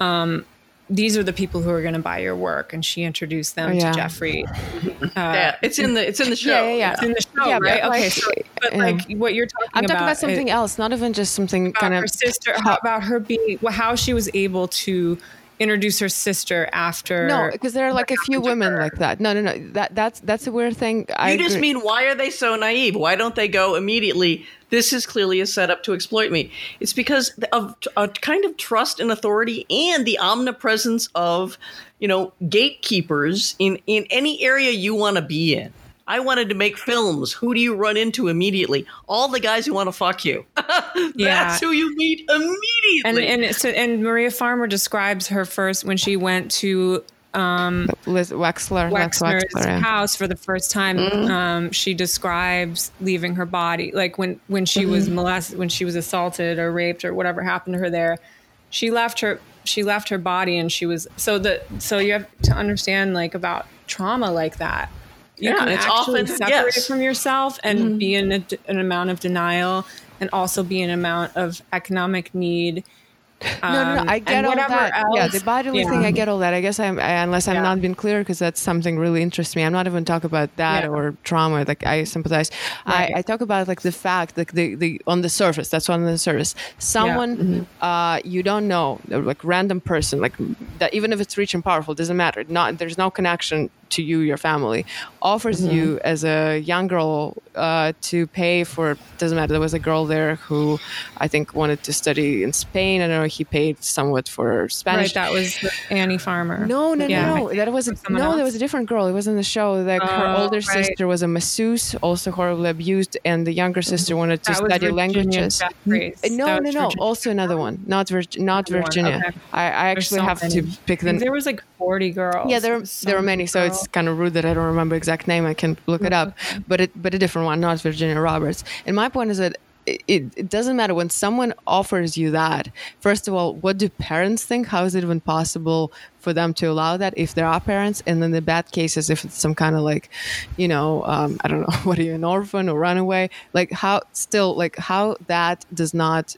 Um, these are the people who are going to buy your work and she introduced them Oh, yeah. to jeffrey uh, yeah, it's in the it's in the show. Yeah, yeah, yeah. it's in the show, Yeah, but right? Okay, like, so, but yeah. like what you're talking about. I'm talking about something it- else, not even just something about kind her of sister, how, about her being, well, how she was able to introduce her sister after. no, because there are like a few women her. like that. No, no, no. That that's that's a weird thing. I You just agree. mean why are they so naive? Why don't they go immediately? This is clearly a setup to exploit me. It's because of a kind of trust and authority and the omnipresence of, you know, gatekeepers in in any area you want to be in. I wanted to make films. Who do you run into immediately? All the guys who want to fuck you. That's Yeah. who you meet immediately. and and so and Maria Farmer describes her first when she went to um, Liz Wexler. that's Wexner's Wexler. Yeah. house for the first time. Mm-hmm. Um, she describes leaving her body, like when when she was mm-hmm. molested, when she was assaulted or raped or whatever happened to her there. She left her she left her body, and she was so the so you have to understand like about trauma like that. You Yeah, it's often- separate yes. from yourself and be in a, an amount of denial, and also be in an amount of economic need. No, no, Um, no. I get all that. yeah, the bodily yeah. thing, I get all that. I guess I'm, I, unless I'm Yeah. not being clear, because that's something really interests me. I'm not even talking about that Yeah. or trauma. Like I sympathize. Right. I, I talk about like the fact, like the, the on the surface. That's on the surface. Someone Mm-hmm. uh, you don't know, like random person, like that. Even if it's rich and powerful, doesn't matter. Not there's no connection to you, your family, offers Mm-hmm. you as a young girl uh, to pay for. Doesn't matter. There was a girl there who I think wanted to study in Spain. I don't know. He paid somewhat for Spanish. Right, that was Annie Farmer. No, no, Yeah. no. That was a, no. There else? was a different girl. It was in the show. Like her Oh, older right. sister was a masseuse, also horribly abused, and the younger sister wanted to That study languages. Jeffries. No, That no, no. Virginia. Also another one, not Virg- not Virginia. okay. I, I actually so have to pick I think the. There was like 40 girls. Yeah, there there were many, so it's kind of rude that I don't remember exact name. I can look it up, but it but a different one, not Virginia Roberts. And my point is that it, it, it doesn't matter when someone offers you that. First of all, what do parents think? How is it even possible for them to allow that if there are parents? And then the bad cases, if it's some kind of like, you know, um, I don't know, what are you, an orphan or runaway? Like how still like how that does not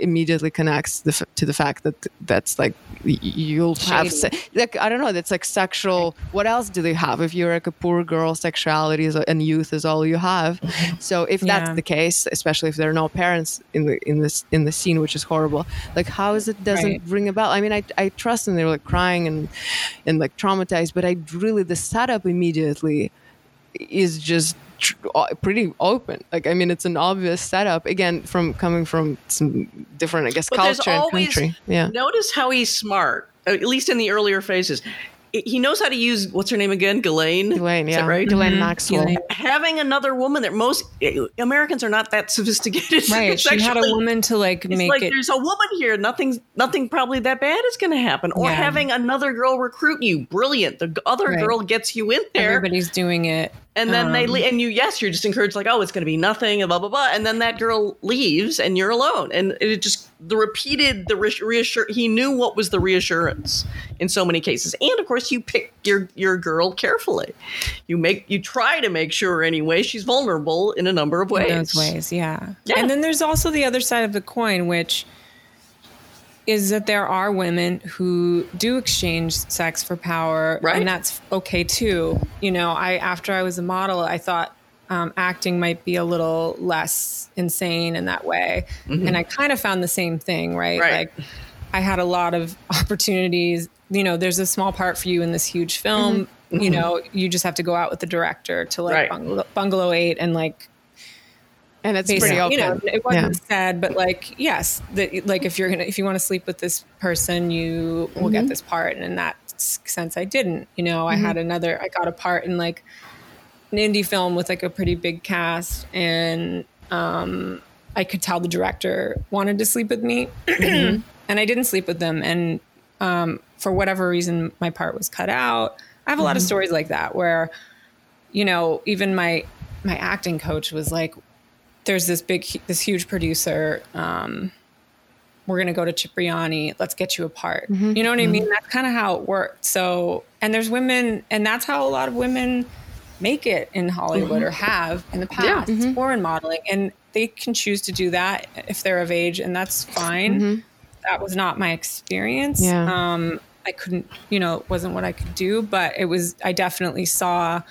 immediately connects the, f- to the fact that that's like you'll have se- like I don't know that's like sexual what else do they have? If you're like a poor girl sexuality is, and youth is all you have. So if that's the case especially if there are no parents in the in this in the scene which is horrible like how is it doesn't Right. ring a bell? I mean I, I trust them they're like crying and and like traumatized but I really the setup immediately is just tr- pretty open like I mean it's an obvious setup again from coming from some different I guess But there's culture and country yeah notice how he's smart, at least in the earlier phases. He knows how to use what's her name again, Ghislaine. Elaine, Is yeah, right? Ghislaine Maxwell. Elaine. Having another woman there, most eh, Americans are not that sophisticated. Right. She had a woman to like It's make like it. there's a woman here. Nothing, nothing probably that bad is going to happen. Or Yeah. having another girl recruit you. Brilliant. The other Right. girl gets you in there, Everybody's doing it. And then they um, le- and you. Yes, you're just encouraged. Like, oh, it's going to be nothing. And blah blah blah. And then that girl leaves, and you're alone. And it just the repeated the re- reassure. He knew what was the reassurance in so many cases. And of course, you pick your your girl carefully. You make you try to make sure anyway she's vulnerable in a number of ways. in those ways yeah. Yeah. and then there's also the other side of the coin which is that there are women who do exchange sex for power Right. and that's okay too. You know i after i was a model i thought um, acting might be a little less insane in that way. Mm-hmm. And i kind of found the same thing right, Right. like i had a lot of opportunities. You know there's a small part for you in this huge film mm-hmm. you mm-hmm. know you just have to go out with the director to like Right. bungalow, bungalow 8 and like and it's basically, pretty open. you know, it wasn't Yeah. said, but like, yes, that like if you're gonna if you want to sleep with this person, you will Mm-hmm. get this part. And in that sense, I didn't. You know, I had Mm-hmm. another. I got a part in like an indie film with like a pretty big cast, and um, I could tell the director wanted to sleep with me, Mm-hmm. and I didn't sleep with them. And um, for whatever reason, my part was cut out. I have a lot Mm-hmm. of stories like that where you know, even my my acting coach was like, "There's this big, this huge producer. Um, we're gonna go to Cipriani. Let's get you a part." Mm-hmm. You know what I mean? That's kind of how it worked. So, and there's women, and that's how a lot of women make it in Hollywood or have in the past or in modeling, and they can choose to do that if they're of age, and that's fine. That was not my experience. Yeah. Um, I couldn't, you know, it wasn't what I could do, but it was. I definitely saw.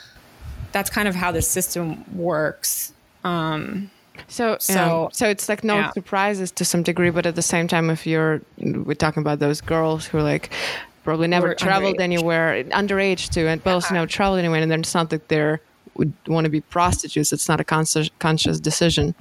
That's kind of how the system works. Um, So, So- so, so it's like no yeah. surprises to some degree, but at the same time, if you're, we're talking about those girls who are like probably never traveled underage. anywhere, underage too, and but also never traveled anywhere, and then it's not that they're would want to be prostitutes. It's not a conscious conscious decision,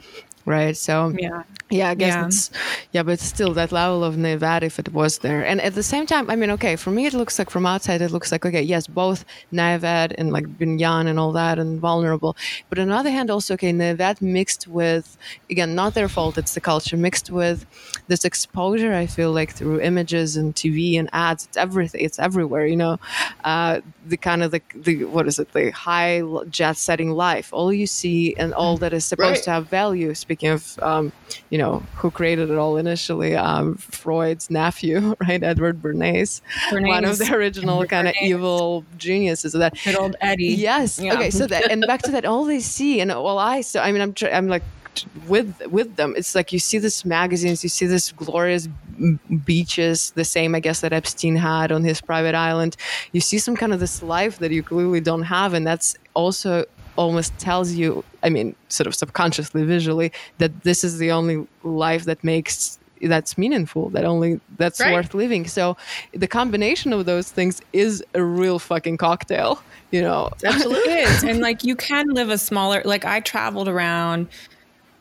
right? So yeah. Yeah, I guess Yeah. it's yeah, but still that level of naivete if it was there. And at the same time, I mean, okay, for me it looks like from outside it looks like okay, yes, both naivete and like being young and all that and vulnerable. But on the other hand, also okay, naivete mixed with again, not their fault, it's the culture mixed with this exposure. I feel like through images and TV and ads, it's everything, it's everywhere. You know, uh, the kind of the the what is it, the high jet setting life. All you see and all that is supposed Right. to have value. Speaking of, um, you know, who created it all initially, um, Freud's nephew, right, Edward Bernays, one of the original kind of evil geniuses of that. Good old Eddie. Yes. Yeah. Okay. So that and back to that, all they see and all I so I mean I'm tr- I'm like with with them. It's like you see this magazines, you see this glorious beaches, the same I guess that Epstein had on his private island. You see some kind of this life that you clearly don't have, and that's also almost tells you i mean sort of subconsciously visually that this is the only life that makes that's meaningful that only that's Right. worth living so the combination of those things is a real fucking cocktail you know Absolutely. Is. And like you can live a smaller like I traveled around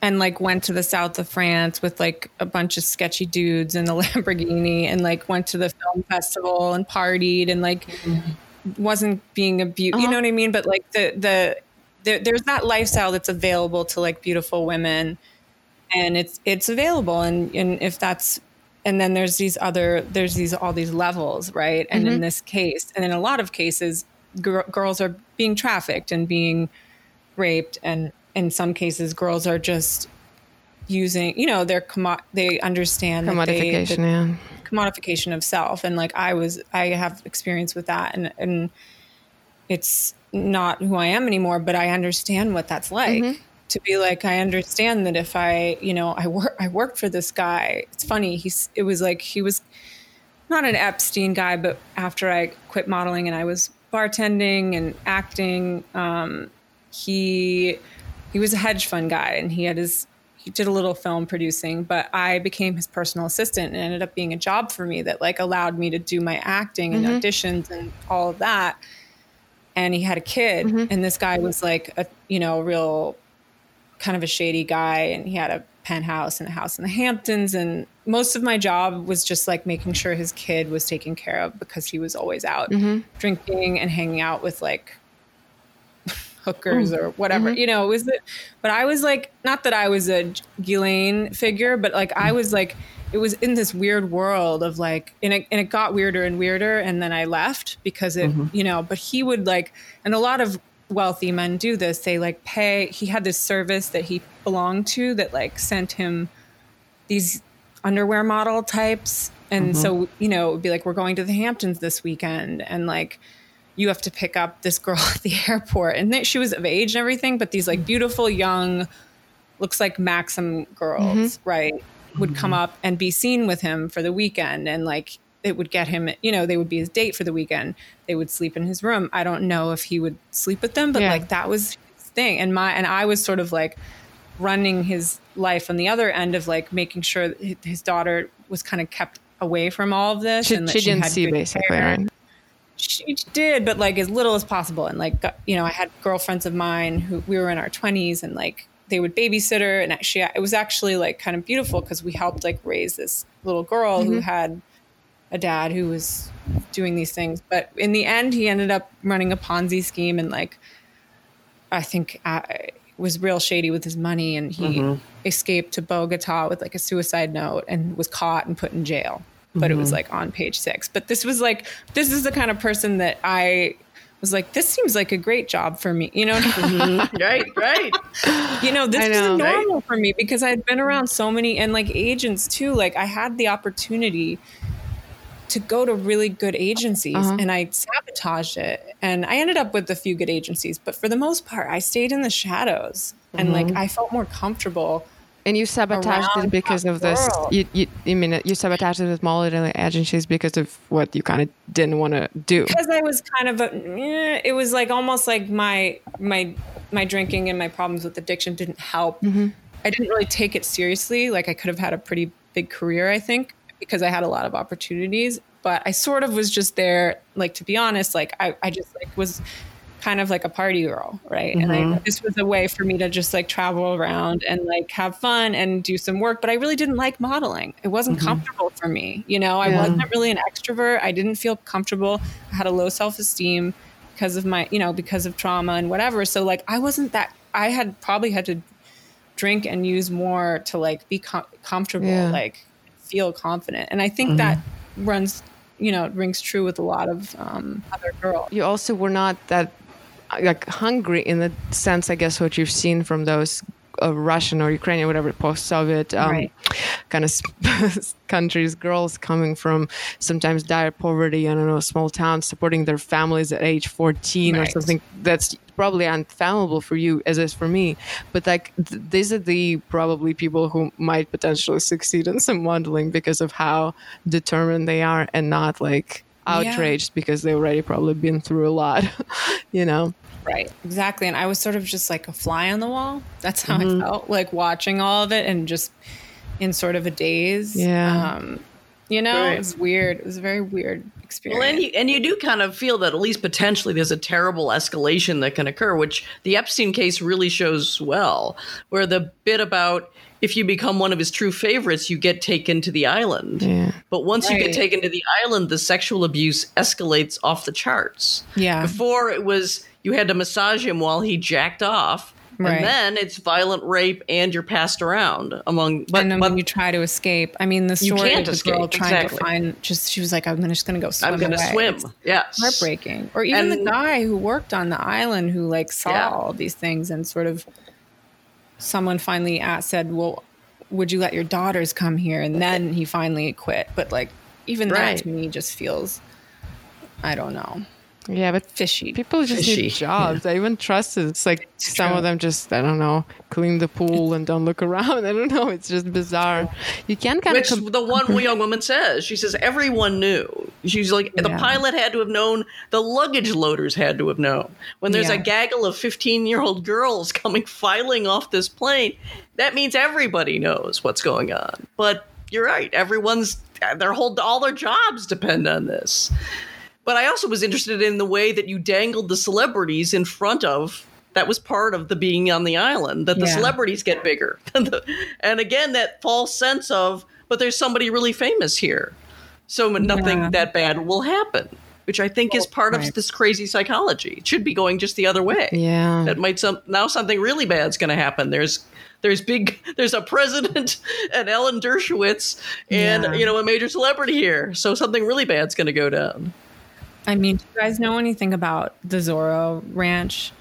and like went to the south of France with like a bunch of sketchy dudes in the Lamborghini and like went to the film festival and partied and like mm-hmm. wasn't being abused. You uh-huh. know what I mean? But like the the there, there's that lifestyle that's available to like beautiful women. And it's it's available. And and if that's and then there's these other there's these all these levels right? And in mm-hmm. this case and in a lot of cases gr- girls are being trafficked and being raped. And in some cases girls are just using you know they're commo- they understand that they- commodification that- yeah. commodification of self. And like i was i have experience with that. And and it's not who i am anymore but i understand what that's like to be like i understand that if i you know i work i worked for this guy. It's funny he's it was like he was not an epstein guy but after i quit modeling and i was bartending and acting um he he was a hedge fund guy and he had his he did a little film producing but i became his personal assistant and ended up being a job for me that like allowed me to do my acting and auditions and all of that and he had a kid mm-hmm. and this guy was like a you know a real kind of a shady guy and he had a penthouse and a house in the hamptons and most of my job was just like making sure his kid was taken care of because he was always out mm-hmm. drinking and hanging out with like hookers mm. or whatever mm-hmm. you know it was the, but i was like not that i was a Ghislaine figure but like i mm. was like it was in this weird world of like and it, and it got weirder and weirder and then i left because it mm-hmm. you know but he would like and a lot of wealthy men do this. They like pay he had this service that he belonged to that like sent him these underwear model types. And so mm-hmm. you know it would be like we're going to the hamptons this weekend and like you have to pick up this girl at the airport. And they, she was of age and everything but these like mm-hmm. beautiful young looks like maxim girls right would come mm-hmm. up and be seen with him for the weekend and like it would get him you know they would be his date for the weekend they would sleep in his room i don't know if he would sleep with them but Yeah. like that was his thing and my and i was sort of like running his life on the other end of like making sure that his daughter was kind of kept away from all of this she, and that she didn't see basically care. right She did, but like as little as possible. And like, you know, I had girlfriends of mine who we were in our 20s and like they would babysit her. And actually, it was actually like kind of beautiful because we helped like raise this little girl who mm-hmm. had a dad who was doing these things. But in the end, he ended up running a Ponzi scheme and like, I think uh, was real shady with his money. And he mm-hmm. escaped to Bogota with like a suicide note and was caught and put in jail. But it was mm-hmm. like on page six. But this was like, this is the kind of person that I was like, this seems like a great job for me. You know, right, right. you know, this I is know. normal for me because I'd been around so many and like agents too. Like I had the opportunity to go to really good agencies Uh-huh. and I sabotaged it. And I ended up with a few good agencies, but for the most part, I stayed in the shadows and like Mm-hmm. I felt more comfortable. And you sabotaged it because of this. You, you, you mean you sabotaged it with modeling agencies because of what you kind of didn't want to do. because I was kind of a, eh, it was like almost like my my my drinking and my problems with addiction didn't help. I didn't really take it seriously. Like I could have had a pretty big career, I think, because I had a lot of opportunities. But I sort of was just there, like to be honest, like I, I just like was kind of like a party girl, right? And I, mm-hmm. this was a way for me to just like travel around and like have fun and do some work. But I really didn't like modeling. It wasn't mm-hmm. comfortable for me. You know, I Yeah. wasn't really an extrovert. I didn't feel comfortable. I had a low self esteem because of my, you know, because of trauma and whatever. So like I wasn't that. I had probably had to drink and use more to like be com- comfortable, Yeah. like feel confident. And I think mm-hmm. that runs, you know, it rings true with a lot of um, other girls. you also were not that like hungry in the sense, I guess, what you've seen from those uh, Russian or Ukrainian, whatever, post-Soviet um, Right. kind of countries, girls coming from sometimes dire poverty, I don't know, small towns, supporting their families at age 14 or something. That's probably unfathomable for you as is for me. But like, th- these are the probably people who might potentially succeed in some modeling because of how determined they are and not like Yeah. outraged because they've already probably been through a lot, you know? Right, exactly. And I was sort of just like a fly on the wall. That's how Mm-hmm. I felt, like watching all of it and just in sort of a daze. Yeah. Um, you know, Right. it was weird. It was a very weird experience. Well, and you, and you do kind of feel that at least potentially there's a terrible escalation that can occur, which the Epstein case really shows well, where the bit about if you become one of his true favorites, you get taken to the island. Yeah. But once you get taken to the island, the sexual abuse escalates off the charts. Yeah. Before it was you had to massage him while he jacked off. Right. And then it's violent rape and you're passed around among but, and then but when you try to escape, I mean, the story of the girl trying exactly. to find just she was like, I'm just going to go swim. I'm gonna away." swim. It's Yes. heartbreaking. Or even And- the guy who worked on the island who like saw Yeah. all these things and sort of someone finally asked, said, "Well, would you let your daughters come here?" And then he finally quit. But like even Right. that to me just feels, I don't know, Yeah, but fishy. people just Fishy, need jobs. I even trust it. It's like some true. of them just, I don't know, clean the pool and don't look around. I don't know. It's just bizarre. You can't kind Which of. Com- the one young woman says. She says everyone knew. She's like the Yeah. pilot had to have known. The luggage loaders had to have known. When there's a gaggle of 15 year old girls coming filing off this plane, that means everybody knows what's going on. But you're right. Everyone's their whole all their jobs depend on this. But I also was interested in the way that you dangled the celebrities in front of. That was part of the being on the island. That the Yeah. celebrities get bigger, and again that false sense of, but there's somebody really famous here, so nothing Yeah. that bad will happen. Which I think is part right. of this crazy psychology. It should be going just the other way. yeah. That might some now something really bad's going to happen. There's there's big there's a president and Alan Dershowitz and Yeah. you know a major celebrity here. So something really bad's going to go down. I mean, do you guys know anything about the Zorro Ranch?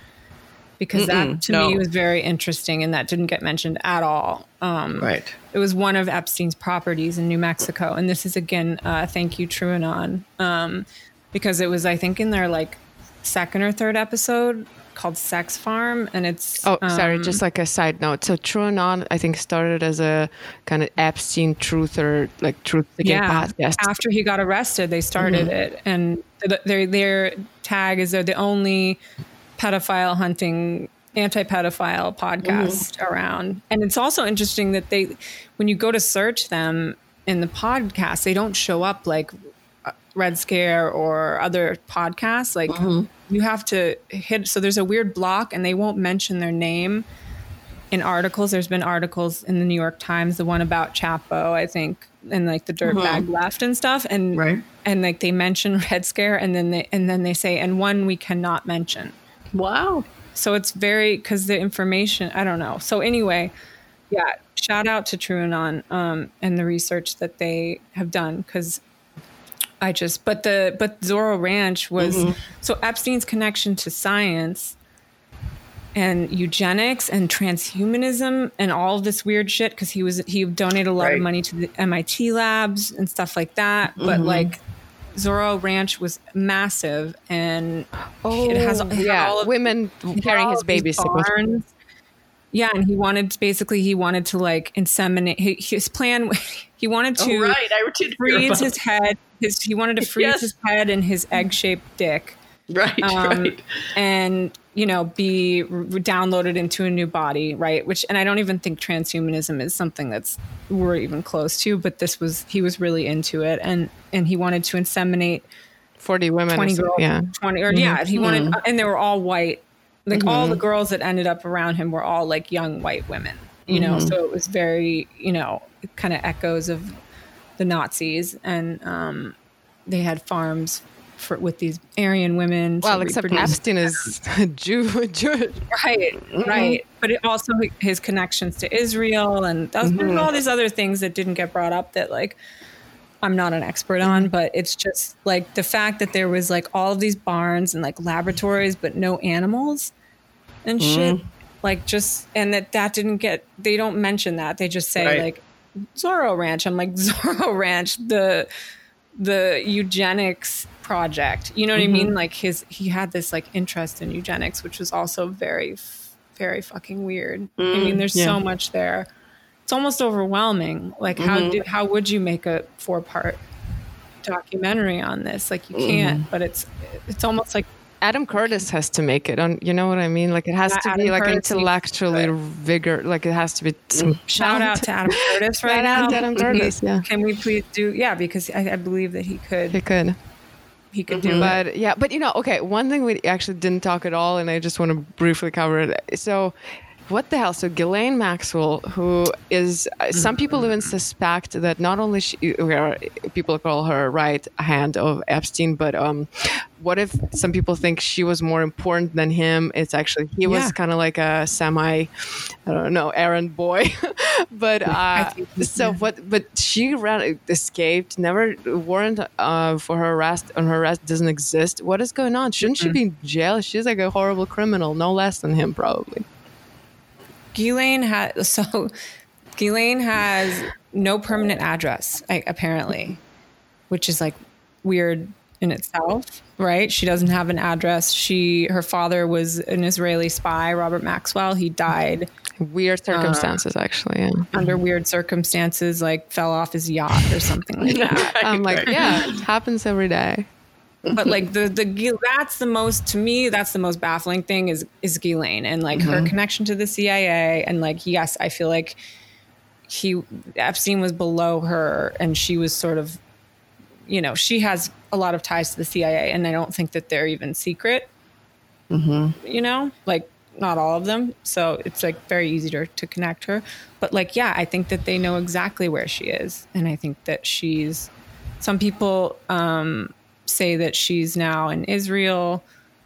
Because that Mm-mm, to no. me was very interesting, and that didn't get mentioned at all. Um, Right. It was one of Epstein's properties in New Mexico, and this is again, uh, thank you, TrueAnon, um, because it was I think in their like second or third episode called Sex Farm, and it's Oh, sorry. um, Just like a side note. So TrueAnon, I think, started as a kind of Epstein truther, like truth seeking yeah. podcast. After he got arrested, they started it, and th- their their tag is they're the only pedophile hunting anti-pedophile podcast around. And it's also interesting that they, when you go to search them in the podcast, they don't show up like uh, Red Scare or other podcasts. Like you have to hit. So there's a weird block, and they won't mention their name in articles. There's been articles in the New York Times, the one about Chapo, I think, and like the dirtbag left and stuff, and Right. and like they mention Red Scare, and then they and then they say, and one we cannot mention. Wow. So it's very because the information I don't know. So anyway, yeah, shout out to TrueAnon um, and the research that they have done because I just, but the, but Zorro Ranch was, so Epstein's connection to science and eugenics and transhumanism and all this weird shit because he was he donated a lot Right. of money to the MIT labs and stuff like that. But like Zorro Ranch was massive and oh, it has it yeah, all of- women carrying his babies. Yeah, and he wanted basically he wanted to like inseminate his plan. He wanted to Oh, right. I did freeze his head. His he wanted to freeze Yes. his head and his egg shaped dick Right, um, right. and you know be r- downloaded into a new body right? Which and i don't even think transhumanism is something that's we're even close to but this was he was really into it. And and he wanted to inseminate Forty women. 20 girls Yeah. 20 or yeah he mm-hmm. wanted mm-hmm. and they were all white. Like all mm-hmm. the girls that ended up around him were all like young white women you know? So it was very you know kind of echoes of the nazis. And um they had farms for with these aryan women Well, except reproduce. Epstein is a Jew, Jewish. right mm-hmm. right but it also his connections to israel and there's mm-hmm. all these other things that didn't get brought up that like i'm not an expert on mm-hmm. but it's just like the fact that there was like all of these barns and like laboratories but no animals and shit like just and that that didn't get they don't mention that they just say Right. like zorro ranch i'm like zorro ranch the the eugenics project you know what i mean mm-hmm. like his he had this like interest in eugenics which was also very very fucking weird i mean mm, there's yeah. so much there it's almost overwhelming like how mm-hmm. did how would you make a four part documentary on this like you can't mm-hmm. but it's it's almost like Adam Curtis has to make it on. You know what I mean? Like it has Yeah, to Adam be like Curtis do intellectually vigor. Like it has to be some mm, shout out to adam curtis right out now Adam Curtis, yeah. can we please do yeah because i, I believe that he could He could. He could do mm-hmm. But yeah, but you know, okay, one thing we actually didn't talk at all, and I just want to briefly cover it. So, what the hell? So, Ghislaine Maxwell, who is, uh, some people even suspect that not only she, people call her right hand of Epstein, but um, what if some people think she was more important than him? It's actually, he was kind of like a semi, I don't know, errand boy. but uh, so what? But she ran, escaped. Never warrant uh, for her arrest on her arrest doesn't exist. What is going on? Shouldn't she be in jail? She's like a horrible criminal, no less than him, probably. Ghislaine has so Ghislaine has no permanent address, like, apparently, which is like weird in itself, right? She doesn't have an address. She her father was an Israeli spy, Robert Maxwell. He died Weird circumstances, um, actually. Yeah. under weird circumstances, like fell off his yacht or something like that. I'm like, yeah, it happens every day. But like the the that's the most to me that's the most baffling thing is is Ghislaine and like her connection to the CIA and like yes I feel like he Epstein was below her and she was sort of you know she has a lot of ties to the CIA and I don't think that they're even secret. You know? Like not all of them. So it's like very easy to, to connect her. But like yeah I think that they know exactly where she is and I think that she's some people um say that she's now in Israel.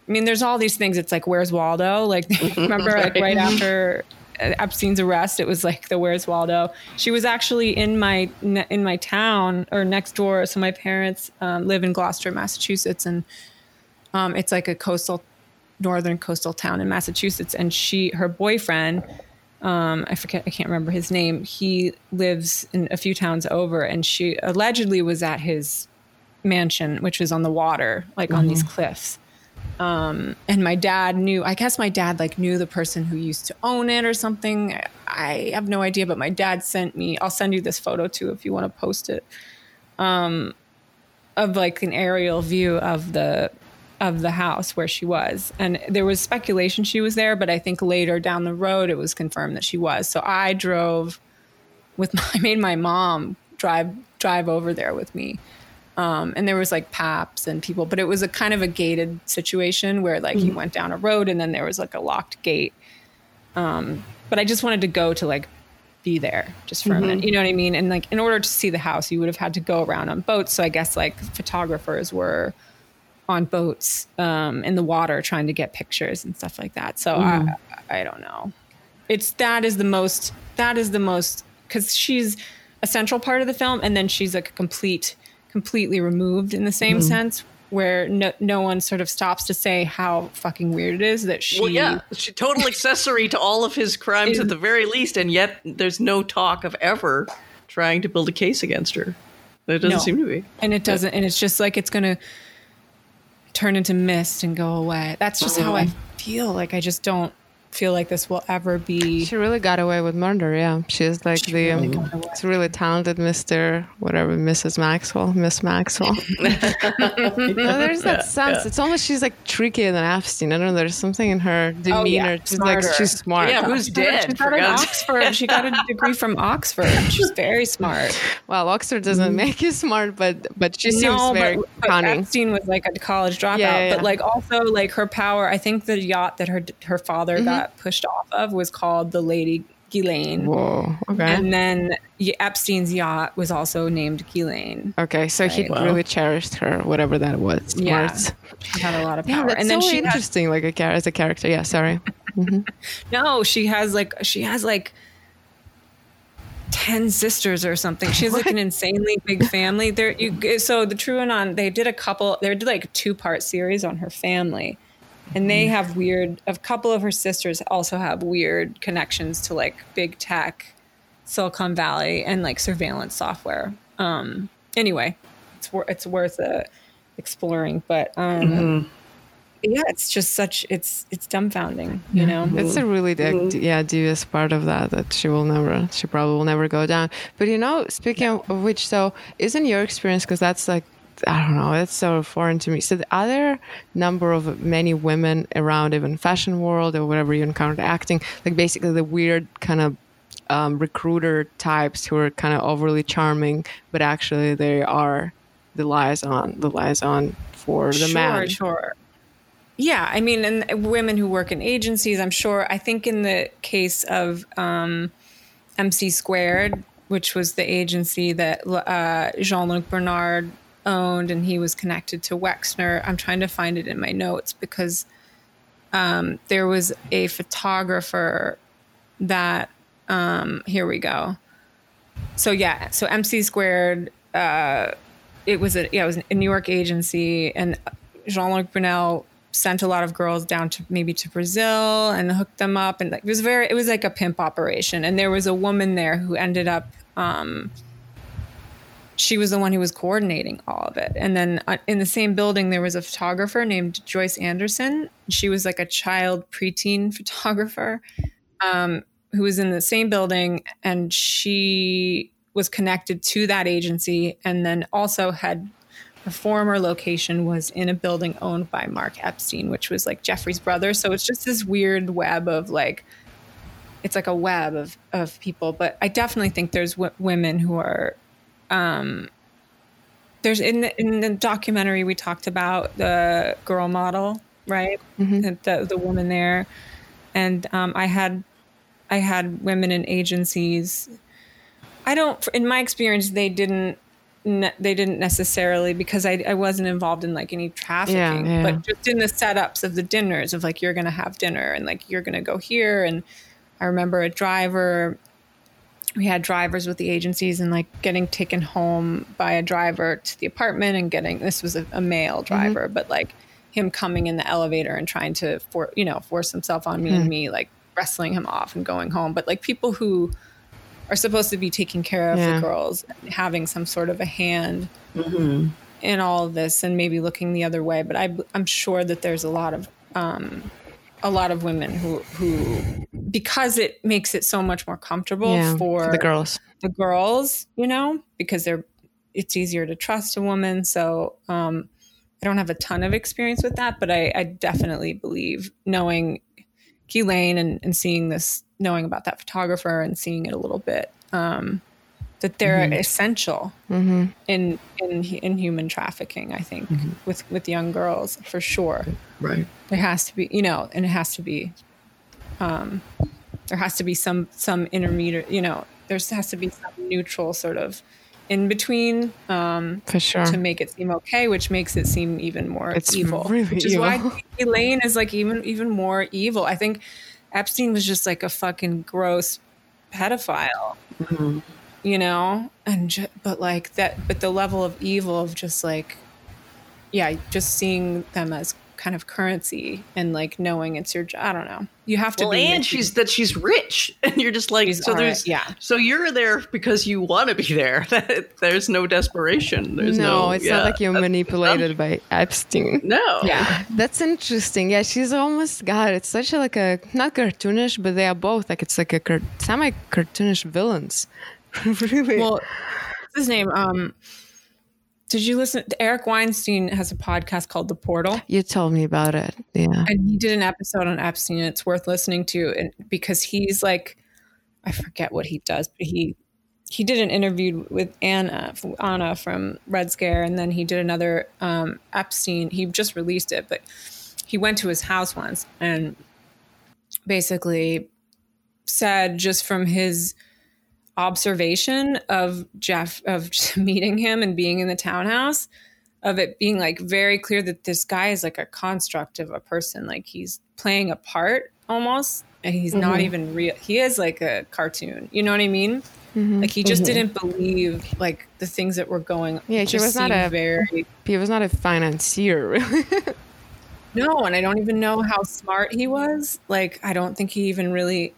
I mean, there's all these things. It's like, where's Waldo? Like, remember, like right after Epstein's arrest, it was like the Where's Waldo. She was actually in my in my town or next door. So my parents um, live in Gloucester, Massachusetts, and um, it's like a coastal, northern coastal town in Massachusetts. And she, her boyfriend, um, I forget, I can't remember his name. He lives in a few towns over, and she allegedly was at his mansion, which was on the water, like on these cliffs. Um, and my dad knew, I guess my dad like knew the person who used to own it or something. I, I have no idea, but my dad sent me, I'll send you this photo too if you want to post it. Um, of like an aerial view of the of the house where she was and there was speculation she was there but i think later down the road it was confirmed that she was so i drove with my, I made my mom drive drive over there with me um, and there was like paps and people but it was a kind of a gated situation where like you went down a road and then there was like a locked gate. Um, but i just wanted to go to like be there just for a minute you know what i mean? And like in order to see the house you would have had to go around on boats. So i guess like photographers were on boats um, in the water trying to get pictures and stuff like that. So I, I don't know. It's that is the most that is the most because she's a central part of the film and then she's like a complete completely removed in the same mm-hmm. sense where no, no one sort of stops to say how fucking weird it is that she Well, yeah, she total accessory to all of his crimes at the very least, and yet there's no talk of ever trying to build a case against her. There doesn't No. seem to be. and it doesn't and it's just like it's gonna turn into mist and go away that's just how i mm-hmm. feel like i just don't feel like this will ever be She really got away with murder. Yeah, she's like She the really um, it's really talented Mister whatever Mrs. Maxwell, Miss Maxwell. No, there's that sense. It's almost she's like trickier than Epstein. I don't know. There's something in her demeanor. Oh, yeah, She's like she's smart. Yeah, who's She dead? got an Oxford. She got a degree from Oxford. She's very smart. Well, Oxford doesn't make you smart, but but she seems very but, but cunning. Epstein was like a college dropout. Yeah, yeah, But like also like her power. I think the yacht that her her father Mm-hmm. got pushed off of was called the Lady Ghislaine. Whoa. Okay. And then Epstein's yacht was also named Ghislaine. okay, so he Wow. really cherished her, whatever that was. Yeah. She had a lot of Yeah, power. that's and then so she had, interesting, like a char- as a character. Yeah, sorry. Mm-hmm. no, she has like she has like 10 sisters or something. She's like an insanely big family. There you so the TrueAnon, they did a couple they did like a two-part series on her family. And they have weird a couple of her sisters also have weird connections to like big tech, Silicon Valley and like surveillance software. Um anyway, it's wor- it's worth uh, exploring, but um yeah, it's just such it's it's dumbfounding, you know. It's a really de- yeah devious part of that that she will never she probably will never go down. But you know, speaking of which, so isn't your experience because that's like I don't know, it's so foreign to me. So the other number of many women around, even fashion world or whatever you encounter acting, like basically the weird kind of um, recruiter types who are kind of overly charming, but actually they are the liaison, the liaison for the sure, man. Sure. Yeah, I mean, and women who work in agencies, I'm sure. I think in the case of um, MC Squared, which was the agency that uh, Jean Luc Brunel owned, and he was connected to Wexner. I'm trying to find it in my notes because um, there was a photographer that. Um, here we go. So yeah, so MC Squared. Uh, it was a yeah, it was a New York agency, and Jean Luc Brunel sent a lot of girls down to maybe to Brazil and hooked them up, and like, it was very it was like a pimp operation. And there was a woman there who ended up. Um, she was the one who was coordinating all of it. And then uh, in the same building, there was a photographer named Joyce Anderson. She was like a child preteen photographer um, who was in the same building, and she was connected to that agency, and then also had her former location was in a building owned by Mark Epstein, which was like Jeffrey's brother. So it's just this weird web of like, it's like a web of of people. But I definitely think there's w- women who are. Um, there's in the, in the documentary we talked about the girl model, right? The the woman there, and um, I had I had women in agencies. I don't, in my experience, they didn't. ne- They didn't necessarily because I, I wasn't involved in like any trafficking, yeah. but just in the setups of the dinners of like you're gonna have dinner and like you're gonna go here and I remember a driver. We had drivers with the agencies and like getting taken home by a driver to the apartment and getting this was a, a male mm-hmm. driver, but like him coming in the elevator and trying to for you know force himself on me and mm-hmm. me like wrestling him off and going home. But like people who are supposed to be taking care of Yeah. the girls, having some sort of a hand mm-hmm. in all of this, and maybe looking the other way. But I, I'm sure that there's a lot of um, a lot of women who who because it makes it so much more comfortable Yeah, for the girls. the girls, you know, because they're it's easier to trust a woman. So um, I don't have a ton of experience with that, but I, I definitely believe knowing Ghislaine and, and seeing this, knowing about that photographer and seeing it a little bit, um, that they're essential in in in human trafficking. I think with with young girls for sure. Right. It has to be, you know, and it has to be, um, there has to be some some intermediate, you know, there has to be some neutral sort of in between um, For sure. to make it seem okay, which makes it seem even more It's evil. really which is why evil. Ghislaine is like even even more evil. I think Epstein was just like a fucking gross pedophile. you know, and ju- but like that, but the level of evil of just like, yeah, just seeing them as kind of currency and like knowing it's your, job. I don't know. You have to well, be. and she's that she's rich, and you're just like She's so. all right, There's yeah. So you're there because you want to be there. there's no desperation. There's no. no, it's yeah, not like you're that's- manipulated by Epstein. No. yeah. That's interesting. Yeah, she's almost God. It's such a like a not cartoonish, but they are both like it's like a car- semi cartoonish villains. really. Well, what's his name? Um, did you listen? Eric Weinstein has a podcast called The Portal. you told me about it. Yeah. and he did an episode on Epstein. It's worth listening to, and because he's like, I forget what he does, but he he did an interview with Anna Anna from Red Scare, and then he did another um, Epstein. He just released it, but he went to his house once and basically said just from his observation of Jeff of meeting him and being in the townhouse of it being like very clear that this guy is like a construct of a person like he's playing a part almost and he's Mm-hmm. not even real he is like a cartoon you know what i mean Mm-hmm. like he just didn't believe like the things that were going Yeah, he was not a- very He was not a financier, really. no and i don't even know how smart he was like i don't think he even really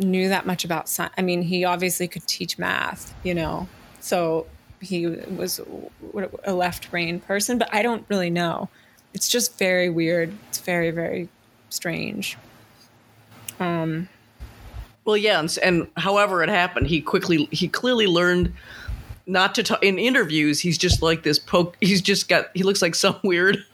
knew that much about science i mean he obviously could teach math you know so he was a left brain person but i don't really know. It's just very weird. It's very very strange. Um Well, yeah, and, and however it happened, he quickly he clearly learned not to talk in interviews. He's just like this poke. He's just got. He looks like some weird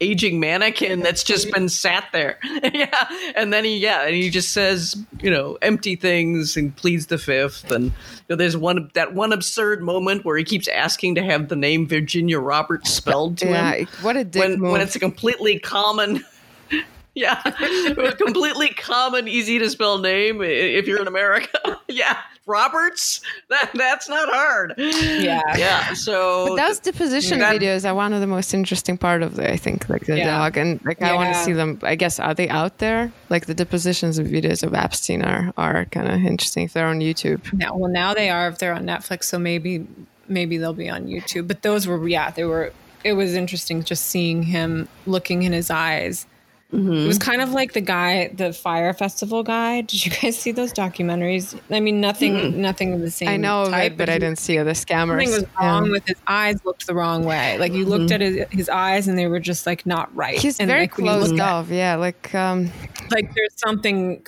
aging mannequin that's just been sat there. yeah, and then he yeah, and he just says you know empty things and pleads the fifth. And you know, there's one that one absurd moment where he keeps asking to have the name Virginia Roberts spelled to yeah. him What a dick when move. when it's a completely common yeah a completely common easy to spell name if you're in america yeah roberts that that's not hard Yeah. yeah so But those deposition that- videos are one of the most interesting part of the, I think, like the Yeah. dog, and like I want to see them. I guess are they out there? Like the depositions of videos of Epstein are are kind of interesting if they're on YouTube. now well now they are if they're on netflix so maybe maybe they'll be on youtube but those were yeah they were it was interesting just seeing him looking in his eyes It was mm-hmm. kind of like the guy, the fire festival guy. Did you guys see those documentaries? I mean, nothing, mm. nothing of the same. I know of type, it, but I he- didn't see it. The scammers. Something was Yeah. wrong with his eyes. Looked the wrong way. Like you looked mm-hmm. at his, his eyes, and they were just like not right. He's and very like, closed look at- Yeah, like um, Like there's something.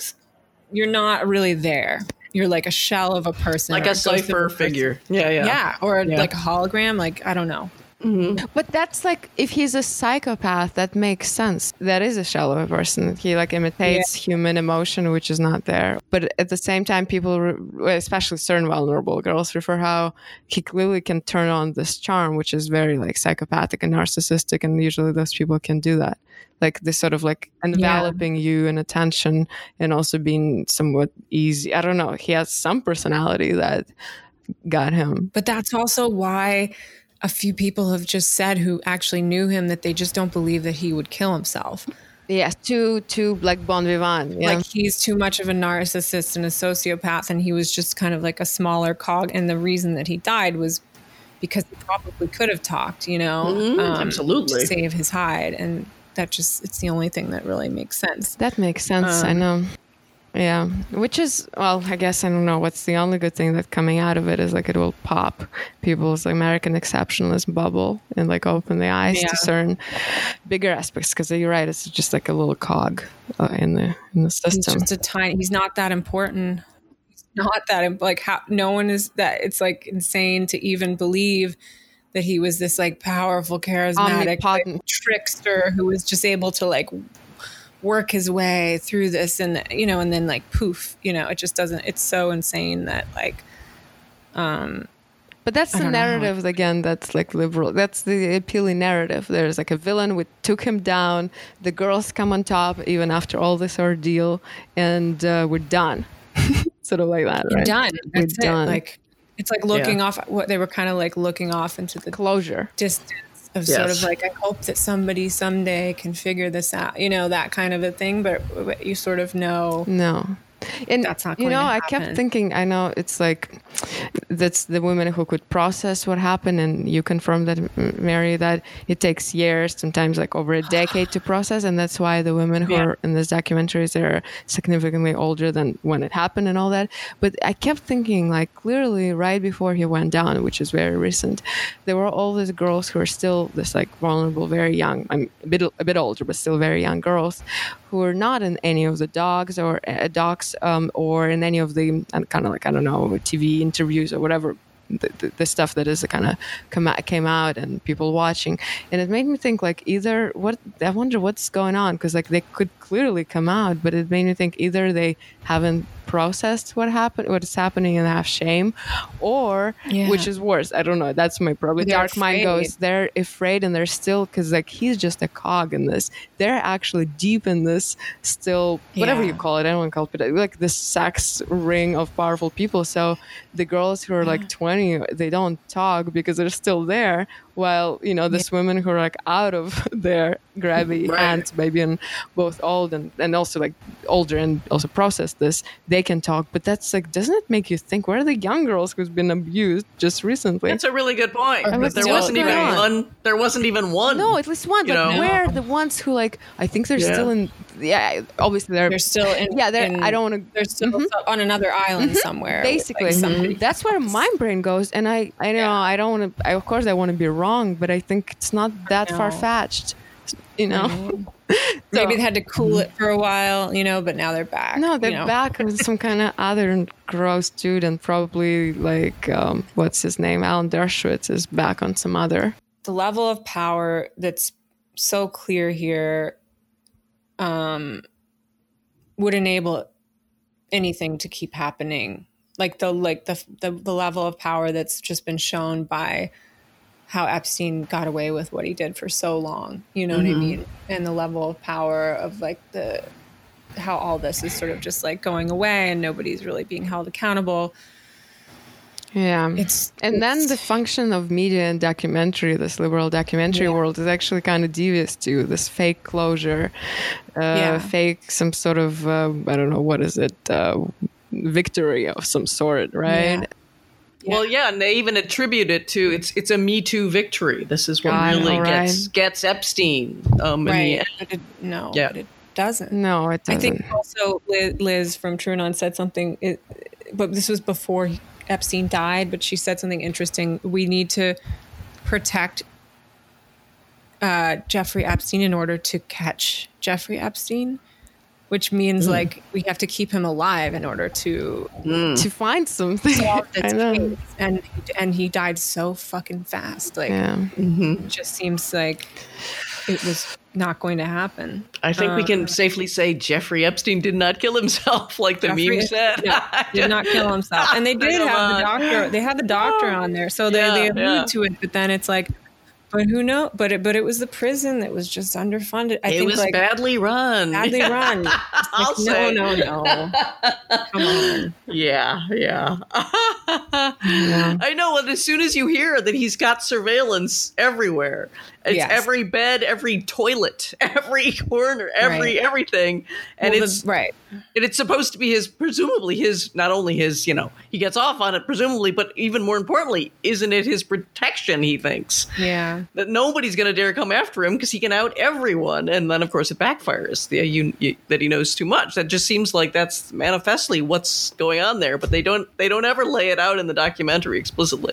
You're not really there. You're like a shell of a person, like a cipher figure yeah yeah Yeah, or Yeah. like a hologram. Like I don't know. Mm-hmm. But that's like if he's a psychopath, that makes sense. That is a shell of a person. He like imitates human emotion, which is not there. But at the same time, people, especially certain vulnerable girls, refer how he clearly can turn on this charm, which is very like psychopathic and narcissistic, and usually those people can do that. Like this sort of like enveloping you in attention and also being somewhat easy. I don't know. He has some personality that got him. But that's also why a few people have just said who actually knew him that they just don't believe that he would kill himself. Yes, too, too like bon vivant. Yeah. Like he's too much of a narcissist and a sociopath, and he was just kind of like a smaller cog. And the reason that he died was because he probably could have talked, you know, Mhm, um, absolutely. to save his hide. And that just, it's the only thing that really makes sense. That makes sense. I Um, know. Yeah, which is well, I guess I don't know. What's the only good thing that coming out of it is like it will pop people's American exceptionalism bubble and like open the eyes Yeah. to certain bigger aspects. Because you're right, it's just like a little cog uh, in the in the system. He's just a tiny, he's not that important. He's not that, like, how, no one is that, it's like insane to even believe that he was this like powerful, charismatic like, trickster who was just able to like work his way through this and, you know, and then like poof, you know, it just doesn't, it's so insane that like, um, But that's I the don't know how I- narrative again. That's like liberal. That's the appealing narrative. There's like a villain. We took him down. The girls come on top even after all this ordeal, and uh, we're done. sort of like that, you're right? done. We're it. done. Like, it's like looking off what they were kind of like looking off into the Closure. distance of sort of like I hope that somebody someday can figure this out, you know, that kind of a thing. But you sort of know, No. And That's not you know i kept thinking i know it's like that's the women who could process what happened and you confirm that mary that it takes years sometimes like over a decade to process and that's why the women who Yeah. are in this documentaries are significantly older than when it happened and all that but i kept thinking like clearly right before he went down which is very recent there were all these girls who are still this like vulnerable very young i'm a bit a bit older but still very young girls who are not in any of the dogs or uh, docs um, or in any of the kind of like I don't know TV interviews or whatever the, the, the stuff that is kind of come out, came out and people watching. And it made me think like either what I wonder what's going on because like they could clearly come out but it made me think either they haven't processed what happened what is happening and have shame or Yeah. which is worse I don't know that's my problem. They're dark mind goes they're afraid and they're still because like he's just a cog in this. They're actually deep in this still whatever Yeah. you call it anyone call it uh, like the sex ring of powerful people. So the girls who are like 20 they don't talk because they're still there while you know this women who are like out of their grabby Right. hands maybe and both old and, and also like older and also process this they can talk but that's like doesn't it make you think where are the young girls who's been abused just recently That's a really good point. I'm like, there wasn't even right. one. There wasn't even one. No, at least one. You But know? where are the ones who like? I think they're Yeah. still in. Yeah, obviously they're. They're still in. yeah, they're. in- I don't want to. They're still mm-hmm. on another island mm-hmm. somewhere. with, like, Basically, somebody. Mm-hmm. that's where my brain goes, and I, I know, Yeah. I don't want to. Of course, I want to be wrong, but I think it's not that far fetched. You know, Maybe So- they had to cool it for a while, you know, but now they're back. no, they're you know? back with some kind of other gross dude, and probably like um, what's his name, Alan Dershowitz is back on some other. the level of power that's so clear here um, would enable anything to keep happening. Like the like the, the the level of power that's just been shown by how Epstein got away with what he did for so long. You know what I mean? And the level of power of like the how all this is sort of just like going away and nobody's really being held accountable Yeah, it's and then the function of media and documentary, this liberal documentary Yeah. world, is actually kind of devious too. This fake closure, uh, Yeah. fake some sort of uh, I don't know what is it, uh, victory of some sort, right? Yeah. Well, yeah, and they even attribute it to it's it's a Me Too victory. This is what I know, really right? gets gets Epstein. Um, in the right end. but it, no Yeah. but it doesn't No, it I doesn't. think also Liz, Liz from TrueAnon said something, it, but this was before Epstein died. But she said something interesting. We need to protect uh, Jeffrey Epstein in order to catch Jeffrey Epstein, which means hmm. like we have to keep him alive in order to hmm. to find something. solve this I know. case. And and he died so fucking fast. Like Yeah. it mm-hmm. just seems like it was not going to happen. I think we can um, safely say Jeffrey Epstein did not kill himself, like the Jeffrey- meme said. yeah, did not kill himself. And they did have the doctor. They had the doctor on there, so they, Yeah, they allude yeah. to it. But then it's like, but who know? But it, but it was the prison that was just underfunded. I it think was like badly run. badly run. I'll like, say. no, no, no. Come on. Yeah, yeah. I know. And as soon as you hear that he's got surveillance everywhere, it's Yes. every bed, every toilet, every corner, every Right. everything, and Well, the- it's right. and it's supposed to be his, presumably his, not only his, you know, he gets off on it, presumably, but even more importantly, isn't it his protection? He thinks Yeah. that nobody's going to dare come after him because he can out everyone, and then of course it backfires. The, you, you, that he knows too much. That just seems like that's manifestly what's going on there. But they don't they don't ever lay it out in the documentary explicitly.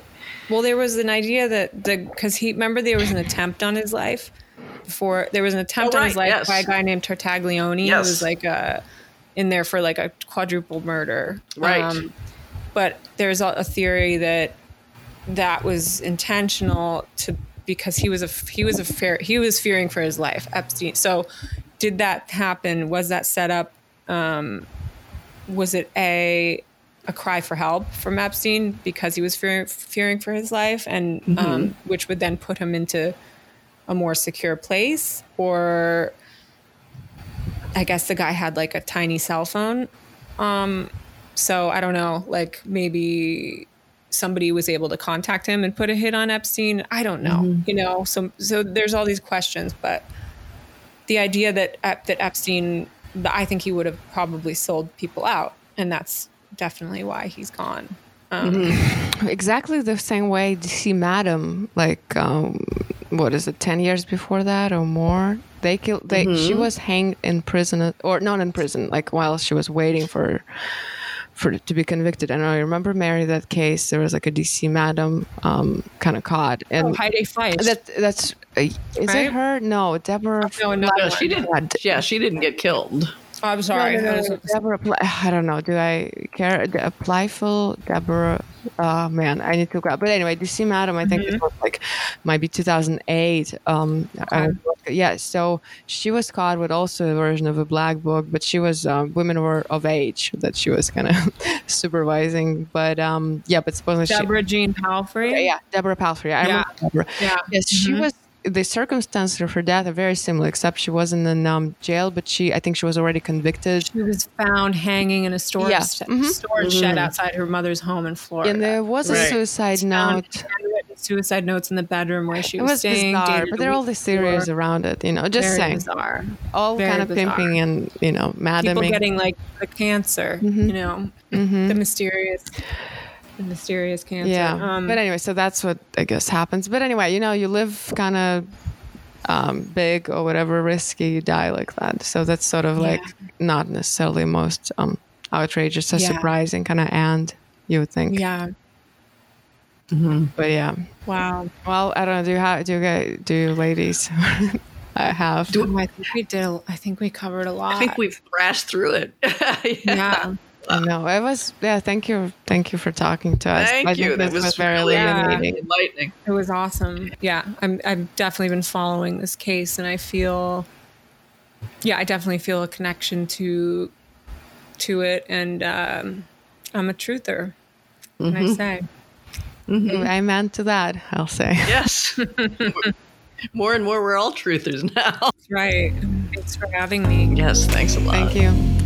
Well, there was an idea that the because he remember there was an attempt on his life before there was an attempt Oh, on his life yes. by a guy named Tartaglione. Yes. He was like uh in there for like a quadruple murder. Um, Right. but there's a, a theory that that was intentional to because he was a he was a fair he was fearing for his life Epstein. So did that happen? Was that set up? Um, was it a a cry for help from Epstein because he was fearing, fearing for his life, and um, which would then put him into a more secure place, or I guess the guy had like a tiny cell phone. Um, so I don't know, like maybe somebody was able to contact him and put a hit on Epstein. I don't know, you know. So so there's all these questions, but the idea that that Epstein I think he would have probably sold people out, and that's definitely why he's gone. exactly the same way DC Madam, like um, what is it, ten years before that or more? They killed. They she was hanged in prison, or not in prison, like while she was waiting for for to be convicted. And I remember Mary that case. There was like a DC Madam um, kind of caught, and Oh, Heidi Fleiss. that that's uh, is Right? it her? No, Deborah. no, no, No, she didn't. Yeah, she didn't get killed. I'm sorry. No, no, no, Deborah, I don't know. Do I care? De- Palfrey, Deborah. Oh man, I need to grab. But anyway, DC Madam, I think it was like might be 2008. Um, I- yeah. So she was caught with also a version of a black book, but she was um, women were of age that she was kind of supervising. But um, yeah, but supposedly she, Deborah Jean Palfrey. yeah, yeah, Deborah Palfrey. I Yeah. remember Deborah. Yeah. Yes, she was. The circumstances of her death are very similar, except she wasn't in um, jail, but she, I think, she was already convicted. She was found hanging in a storage, Yeah. st- Mhm. storage shed outside her mother's home in Florida. And there was a suicide Found note. suicide notes in the bedroom where she It was, was staying. bizarre, but there are all week these theories around it. You know, just Very saying, bizarre. all Very kind of bizarre. pimping and you know, People getting like the cancer, Mm-hmm. you know, the mysterious, the mysterious cancer. yeah, Um, but anyway, so that's what I guess happens. But anyway, you know, you live kind of um, big or whatever, risky, you die like that. So that's sort of like not necessarily most um, outrageous or Yeah. surprising kind of end. You would think, yeah. but yeah. Wow. Well, I don't know. Do you have? Do you guys? Do you ladies? I have. Oh, I think we did. I think we covered a lot. I think we've thrashed through it. yeah. Yeah. I know it was. Yeah, thank you. Thank you for talking to us. Thank I you. think That this was very really illuminating. enlightening. It was awesome. Yeah, I'm, I've definitely been following this case, and I feel, yeah, I definitely feel a connection to, to it, and um, I'm a truther. Can I mm-hmm. say? Mm-hmm. Mm-hmm. I meant to that. I'll say. Yes. more and more, we're all truthers now. Right. Thanks for having me. Yes, thanks a lot. Thank you.